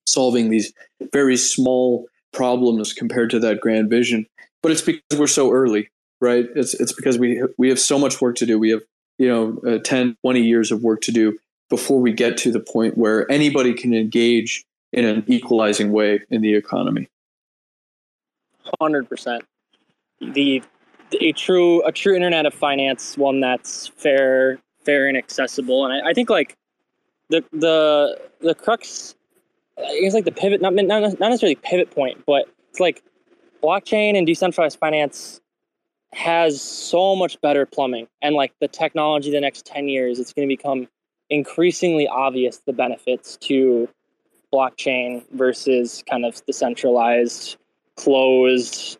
solving these very small problems compared to that grand vision. But it's because we're so early right? It's it's because we we have so much work to do. We have you know uh, 10 20 years of work to do before we get to the point where anybody can engage in an equalizing way in the economy. 100% the a true a true internet of finance, one that's fair, fair and accessible. And I, I think like the the the crux, I guess like the pivot, not not necessarily pivot point, but it's like blockchain and decentralized finance has so much better plumbing, and like the technology, the next ten years, it's going to become increasingly obvious the benefits to blockchain versus kind of the centralized, closed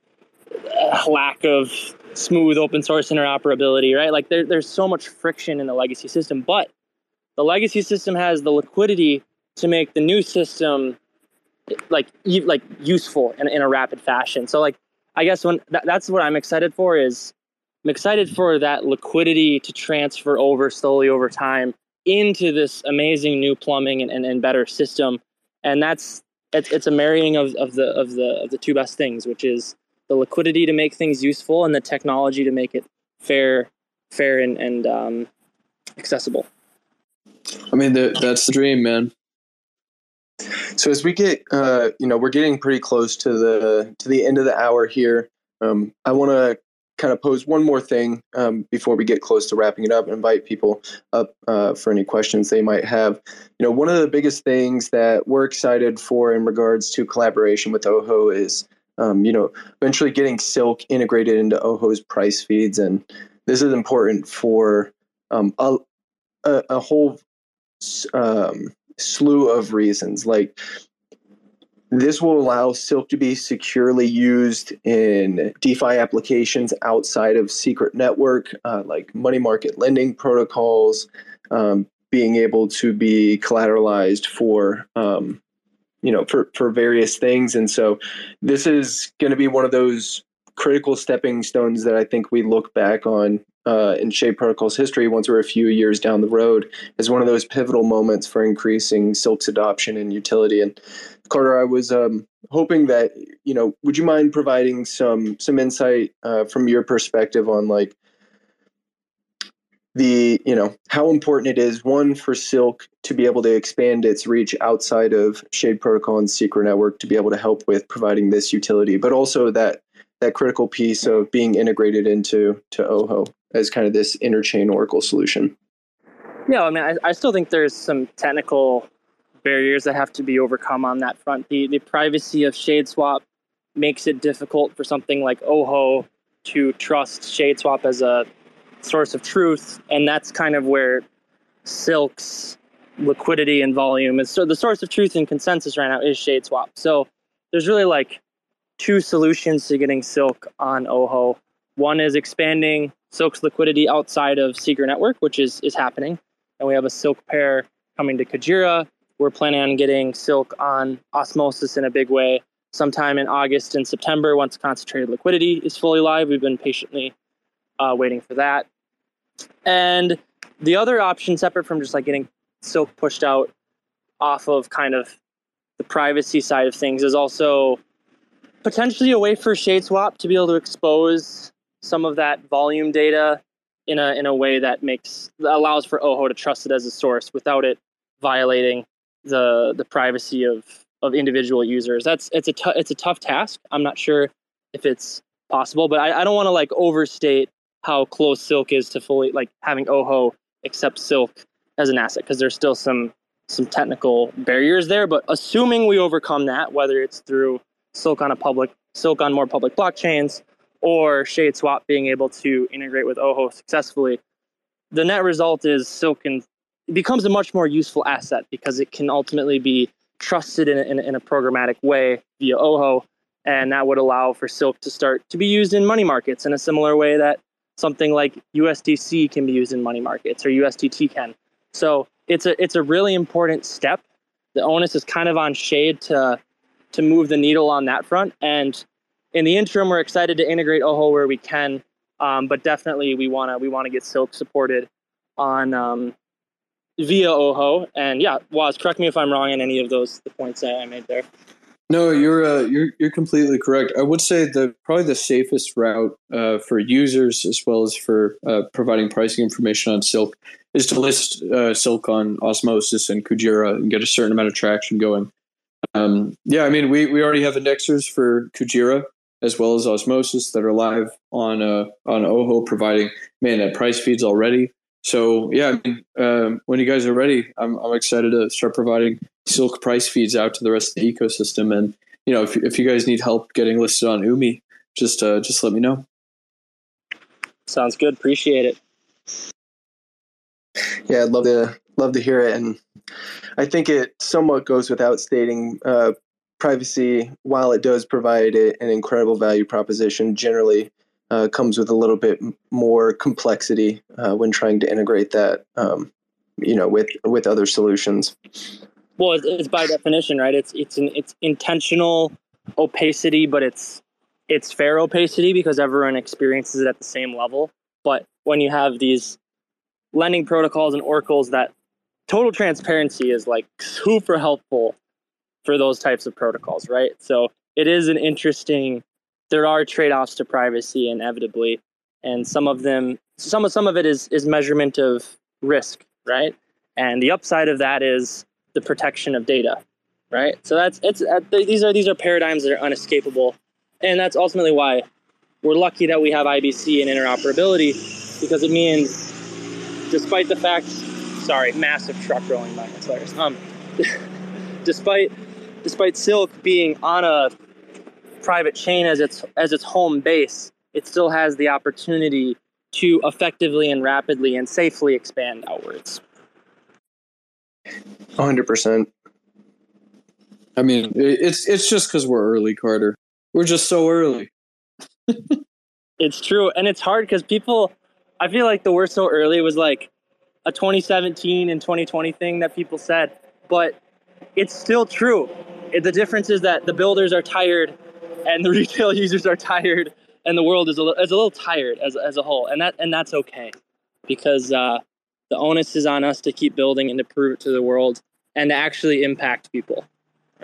Uh, lack of smooth open source interoperability, right? Like there, there's so much friction in the legacy system, but the legacy system has the liquidity to make the new system like like useful in, in a rapid fashion. So like I guess when that, that's what I'm excited for is I'm excited for that liquidity to transfer over slowly over time into this amazing new plumbing and, and, and better system. And that's it's, it's a marrying of, of the of the of the two best things, which is the liquidity to make things useful and the technology to make it fair, fair and, and um, accessible. I mean, the, that's the dream, man. So as we get, uh, you know, we're getting pretty close to the to the end of the hour here. Um, I want to kind of pose one more thing um, before we get close to wrapping it up and invite people up uh, for any questions they might have. You know, one of the biggest things that we're excited for in regards to collaboration with Ojo is, um, you know, eventually getting Silk integrated into Ojo's price feeds. And this is important for um, a, a, a, whole um, slew of reasons. Like, this will allow Silk to be securely used in DeFi applications outside of secret network, uh, like money market lending protocols, um, being able to be collateralized for, um, you know, for, for various things. And so this is going to be one of those critical stepping stones that I think we look back on uh, in Shade Protocol's history once we're a few years down the road as one of those pivotal moments for increasing Silk's adoption and utility. And Carter, I was um, hoping that you know, would you mind providing some some insight uh, from your perspective on like the you know how important it is one for Silk to be able to expand its reach outside of Shade Protocol and Secret Network to be able to help with providing this utility, but also that that critical piece of being integrated into to Ojo as kind of this interchain Oracle solution. Yeah, I mean, I, I still think there's some technical barriers that have to be overcome on that front. The the privacy of ShadeSwap makes it difficult for something like oho to trust ShadeSwap as a source of truth, and that's kind of where Silk's liquidity and volume is. So the source of truth and consensus right now is ShadeSwap. So there's really like two solutions to getting Silk on Ojo. One is expanding Silk's liquidity outside of Secret Network, which is is happening, and we have a Silk pair coming to Kujira. we're planning on getting Silk on osmosis in a big way sometime in August and September once concentrated liquidity is fully live. We've been patiently uh, waiting for that. And the other option, separate from just like getting Silk pushed out off of kind of the privacy side of things, is also potentially a way for ShadeSwap to be able to expose some of that volume data in a in a way that makes that allows for Ojo to trust it as a source without it violating the the privacy of of individual users. That's it's a t- it's a tough task. I'm not sure if it's possible, but I, I don't want to like overstate how close Silk is to fully like having Ojo accept Silk as an asset because there's still some some technical barriers there. But assuming we overcome that, whether it's through Silk on a public Silk on more public blockchains or ShadeSwap being able to integrate with Ojo successfully, the net result is Silk can becomes a much more useful asset because it can ultimately be trusted in in, in a programmatic way via Ojo and that would allow for Silk to start to be used in money markets in a similar way that something like USDC can be used in money markets or USDT can. So it's a it's a really important step. The onus is kind of on Shade to to move the needle on that front. And in the interim, we're excited to integrate Ojo where we can, um, but definitely we wanna we wanna get Silk supported on um, via Ojo. And yeah, Woz, correct me if I'm wrong in any of those the points I made there. No, you're uh, you're you're completely correct. I would say the probably the safest route uh, for users as well as for uh, providing pricing information on Silk is to list uh, Silk on Osmosis and Kujira and get a certain amount of traction going. Um, yeah, I mean we we already have indexers for Kujira as well as Osmosis that are live on uh, on Ojo providing man at price feeds already. So yeah, I mean, um, when you guys are ready, I'm, I'm excited to start providing Silk price feeds out to the rest of the ecosystem. And you know, if if you guys need help getting listed on Umee, just uh, just let me know. Sounds good. Appreciate it. Yeah, I'd love to love to hear it, and I think it somewhat goes without stating. Uh, privacy, while it does provide an incredible value proposition, generally uh, comes with a little bit more complexity uh, when trying to integrate that, um, you know, with with other solutions. Well, it's, it's, by definition, right? It's it's an it's intentional opacity, but it's it's fair opacity because everyone experiences it at the same level. But when you have these lending protocols and oracles, that total transparency is like super helpful for those types of protocols, right? So it is an interesting there are trade-offs to privacy inevitably. And some of them some of some of it is is measurement of risk right? And the upside of that is the protection of data right? So that's it's uh, these are these are paradigms that are unescapable. And that's ultimately why we're lucky that we have IBC and interoperability because it means, despite the fact, sorry, massive truck rolling by, hilarious. Um, despite despite Silk being on a private chain as its as its home base, it still has the opportunity to effectively and rapidly and safely expand outwards. 100%. I mean, it's it's just because we're early, Carter. We're just so early. it's true, and it's hard because people. I feel like the we're so early was like a 2017 and 2020 thing that people said, but it's still true. The difference is that the builders are tired, and the retail users are tired, and the world is a, is a little tired as, as a whole, and that and that's okay, because uh, the onus is on us to keep building and to prove it to the world and to actually impact people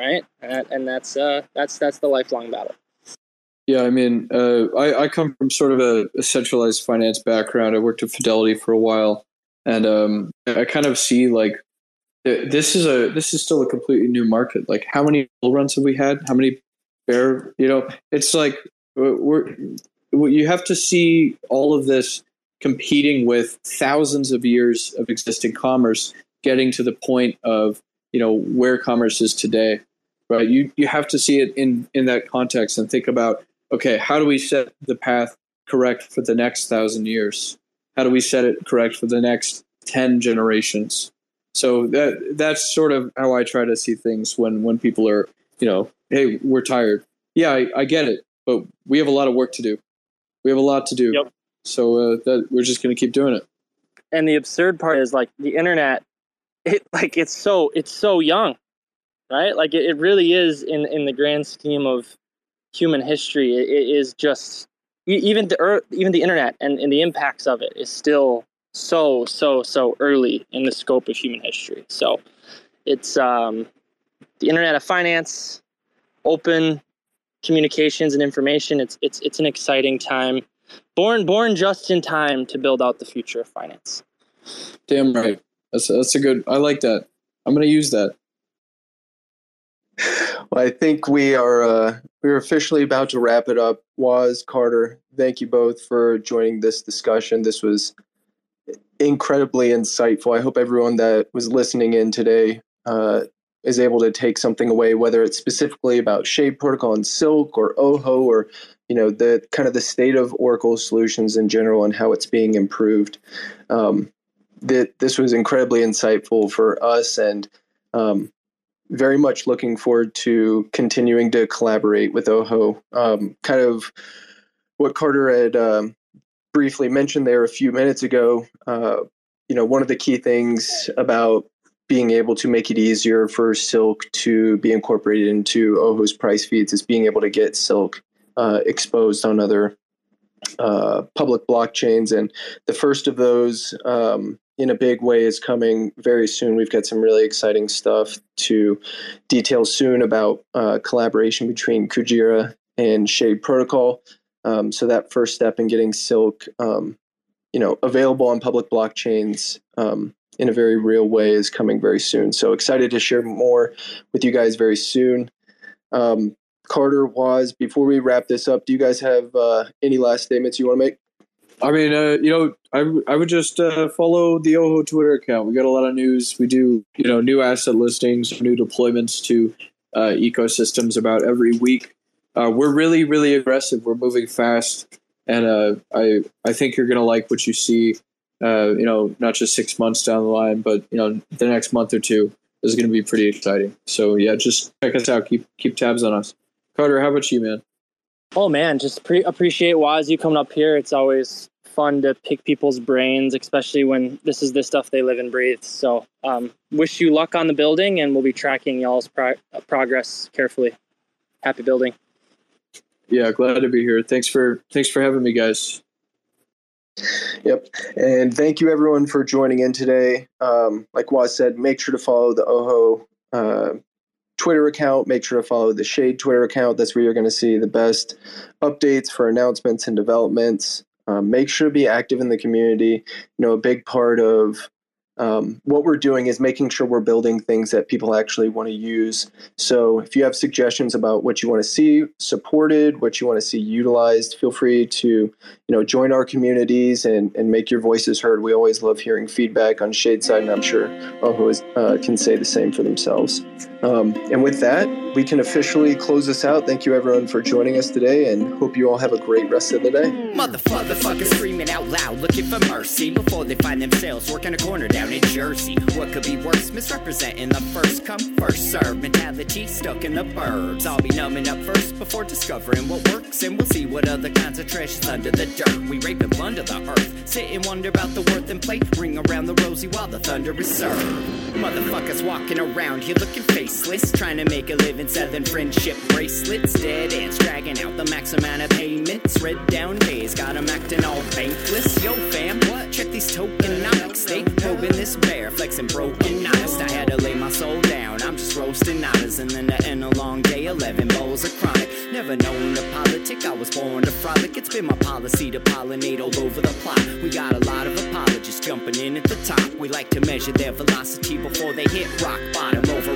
right? And, and that's uh, that's that's the lifelong battle. Yeah, I mean, uh, I, I come from sort of a, a, centralized finance background. I worked at Fidelity for a while, and um, I kind of see like this is a this is still a completely new market. Like, how many bull runs have we had? How many bear? You know, it's like uh, we're you have to see all of this competing with thousands of years of existing commerce, getting to the point of you know where commerce is today right you you have to see it in in that context and think about okay how do we set the path correct for the next thousand years how do we set it correct for the next 10 generations so that that's sort of how i try to see things when when people are you know hey we're tired. Yeah i, I get it but we have a lot of work to do. We have a lot to do. Yep. so uh, that we're just going to keep doing it. And the absurd part is like the internet it like it's so it's so young right? Like it, it really is in in the grand scheme of human history. It, it is just even the earth, even the internet and, and the impacts of it is still so so so early in the scope of human history. So it's um the internet of finance open communications and information it's it's it's an exciting time born born just in time to build out the future of finance damn right that's that's a good. I like that. I'm going to use that. Well, I think we are uh, we're officially about to wrap it up. Woz Carter, thank you both for joining this discussion. This was incredibly insightful. I hope everyone that was listening in today uh, is able to take something away, whether it's specifically about Shade Protocol and Silk or Ojo or you know the kind of the state of Oracle solutions in general and how it's being improved. Um, that this was incredibly insightful for us and um, very much looking forward to continuing to collaborate with Ojo. Um, kind of what Carter had um, briefly mentioned there a few minutes ago. Uh, you know, one of the key things about being able to make it easier for Silk to be incorporated into Ojo's price feeds is being able to get Silk uh, exposed on other uh, public blockchains. And the first of those um, in a big way is coming very soon. We've got some really exciting stuff to detail soon about uh, collaboration between Kujira and Shade Protocol. Um, so that first step in getting Silk, um, you know, available on public blockchains um, in a very real way is coming very soon. So excited to share more with you guys very soon. Um, Carter Woz before we wrap this up. Do you guys have uh, any last statements you want to make? I mean, uh, you know, I, I would just uh, follow the Ojo Twitter account. We got a lot of news. We do, you know, new asset listings, new deployments to uh, ecosystems about every week. Uh, we're really, really aggressive. We're moving fast, and uh, I I think you're gonna like what you see. Uh, you know, not just six months down the line, but you know, the next month or two is going to be pretty exciting. So yeah, just check us out. Keep keep tabs on us. Carter, how about you, man? Oh man, just pre- appreciate you coming up here. It's always fun to pick people's brains, especially when this is the stuff they live and breathe. So, um, wish you luck on the building, and we'll be tracking y'all's pro- progress carefully. Happy building. Yeah, glad to be here. Thanks for thanks for having me, guys. Yep, and thank you everyone for joining in today. Um, like Woz said, make sure to follow the Ojo uh, Twitter account. Make sure to follow the Shade Twitter account. That's where you're going to see the best updates for announcements and developments. Um, make sure to be active in the community. You know, a big part of um, what we're doing is making sure we're building things that people actually want to use. So if you have suggestions about what you want to see supported, what you want to see utilized, feel free to you know join our communities and, and make your voices heard. We always love hearing feedback on Shadeside, and I'm sure Ojo uh, can say the same for themselves. Um, and with that, we can officially close this out. Thank you everyone for joining us today, and hope you all have a great rest of the day. Motherfuckers screaming out loud, looking for mercy before they find themselves working a corner down in Jersey. What could be worse? Misrepresenting the first come, first serve mentality stuck in the burbs. I'll be numbing up first before discovering what works, and we'll see what other kinds of treasures under the dirt. We rape and plunder the earth, sit and wonder about the worth and play, ring around the rosy while the thunder is served. Motherfuckers walking around here looking faceless, trying to make a living selling friendship bracelets. Dead ends dragging out the max amount of payments. Red down days got got 'em acting all bankless. Yo, fam, what? Check these tokenomics. They probing this bear, flexing broken honest. I had to lay my soul down. I'm just roasting honors, and then to end a long day, 11 bowls of chronic. Never known the politic, I was born to frolic. It's been my policy to pollinate all over the plot. We got a lot of apologists jumping in at the top. We like to measure their velocity before they hit rock bottom over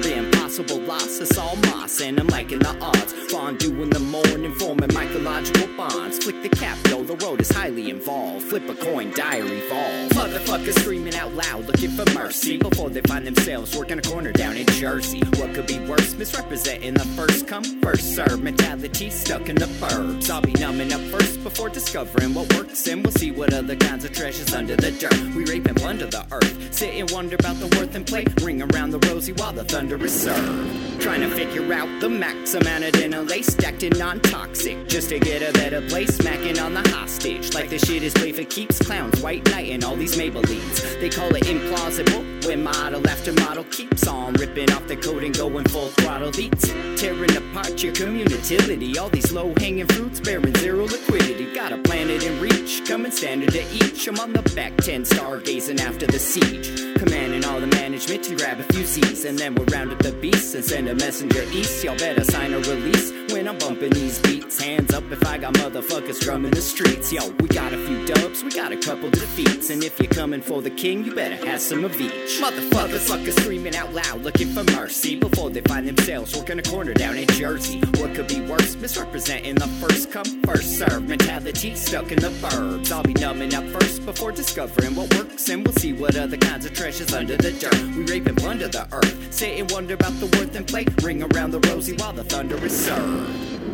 impossible loss. It's all moss, and I'm liking the odds. Fondue in the morning, forming mycological bonds. Flick the cap, though the road is highly involved. Flip a coin, diary evolve. Motherfuckers screaming out loud, looking for mercy before they find themselves working a corner down in Jersey. What could be worse? Misrepresenting the first come, first serve mentality stuck in the burbs. I'll be numbing up first before discovering what works, and we'll see what other kinds of treasures under the dirt. We rape and plunder the earth, sit and wonder about the worth and play. Ring around the rosy while the thunder is served. Trying to figure out the max amount of dinner lace stacked in non-toxic, just to get a better place. Smacking on the hostage like the shit is play for keeps. Clowns, white knight, and all these Maybellines. They call it implausible when model after model keeps on ripping off the coat and going full throttle beats, tearing apart your community. All these low-hanging fruits bearing zero liquidity. Got a planet in reach, coming standard to each. I'm on the back ten, stargazing after the siege, commanding all the management to grab a few Z's, and then we'll round up the beasts and send a messenger east. Y'all better sign a release when I'm bumping these beats. Hands up if I got motherfuckers drumming the streets. Yo, we got a few dubs, we got a couple defeats, and if you're coming for the king, you better have some of each. Motherfuckers, fuckers screaming out loud, looking for mercy before they find themselves working a corner down in Jersey. What could be worse? Misrepresenting the first come, first serve mentality stuck in the burbs. I'll be numbing up first before discovering what works, and we'll see what other kinds of treasures under the dirt. We rape and plunder the earth, sit and wonder about the worth and play. Ring around the rosy while the thunder is served.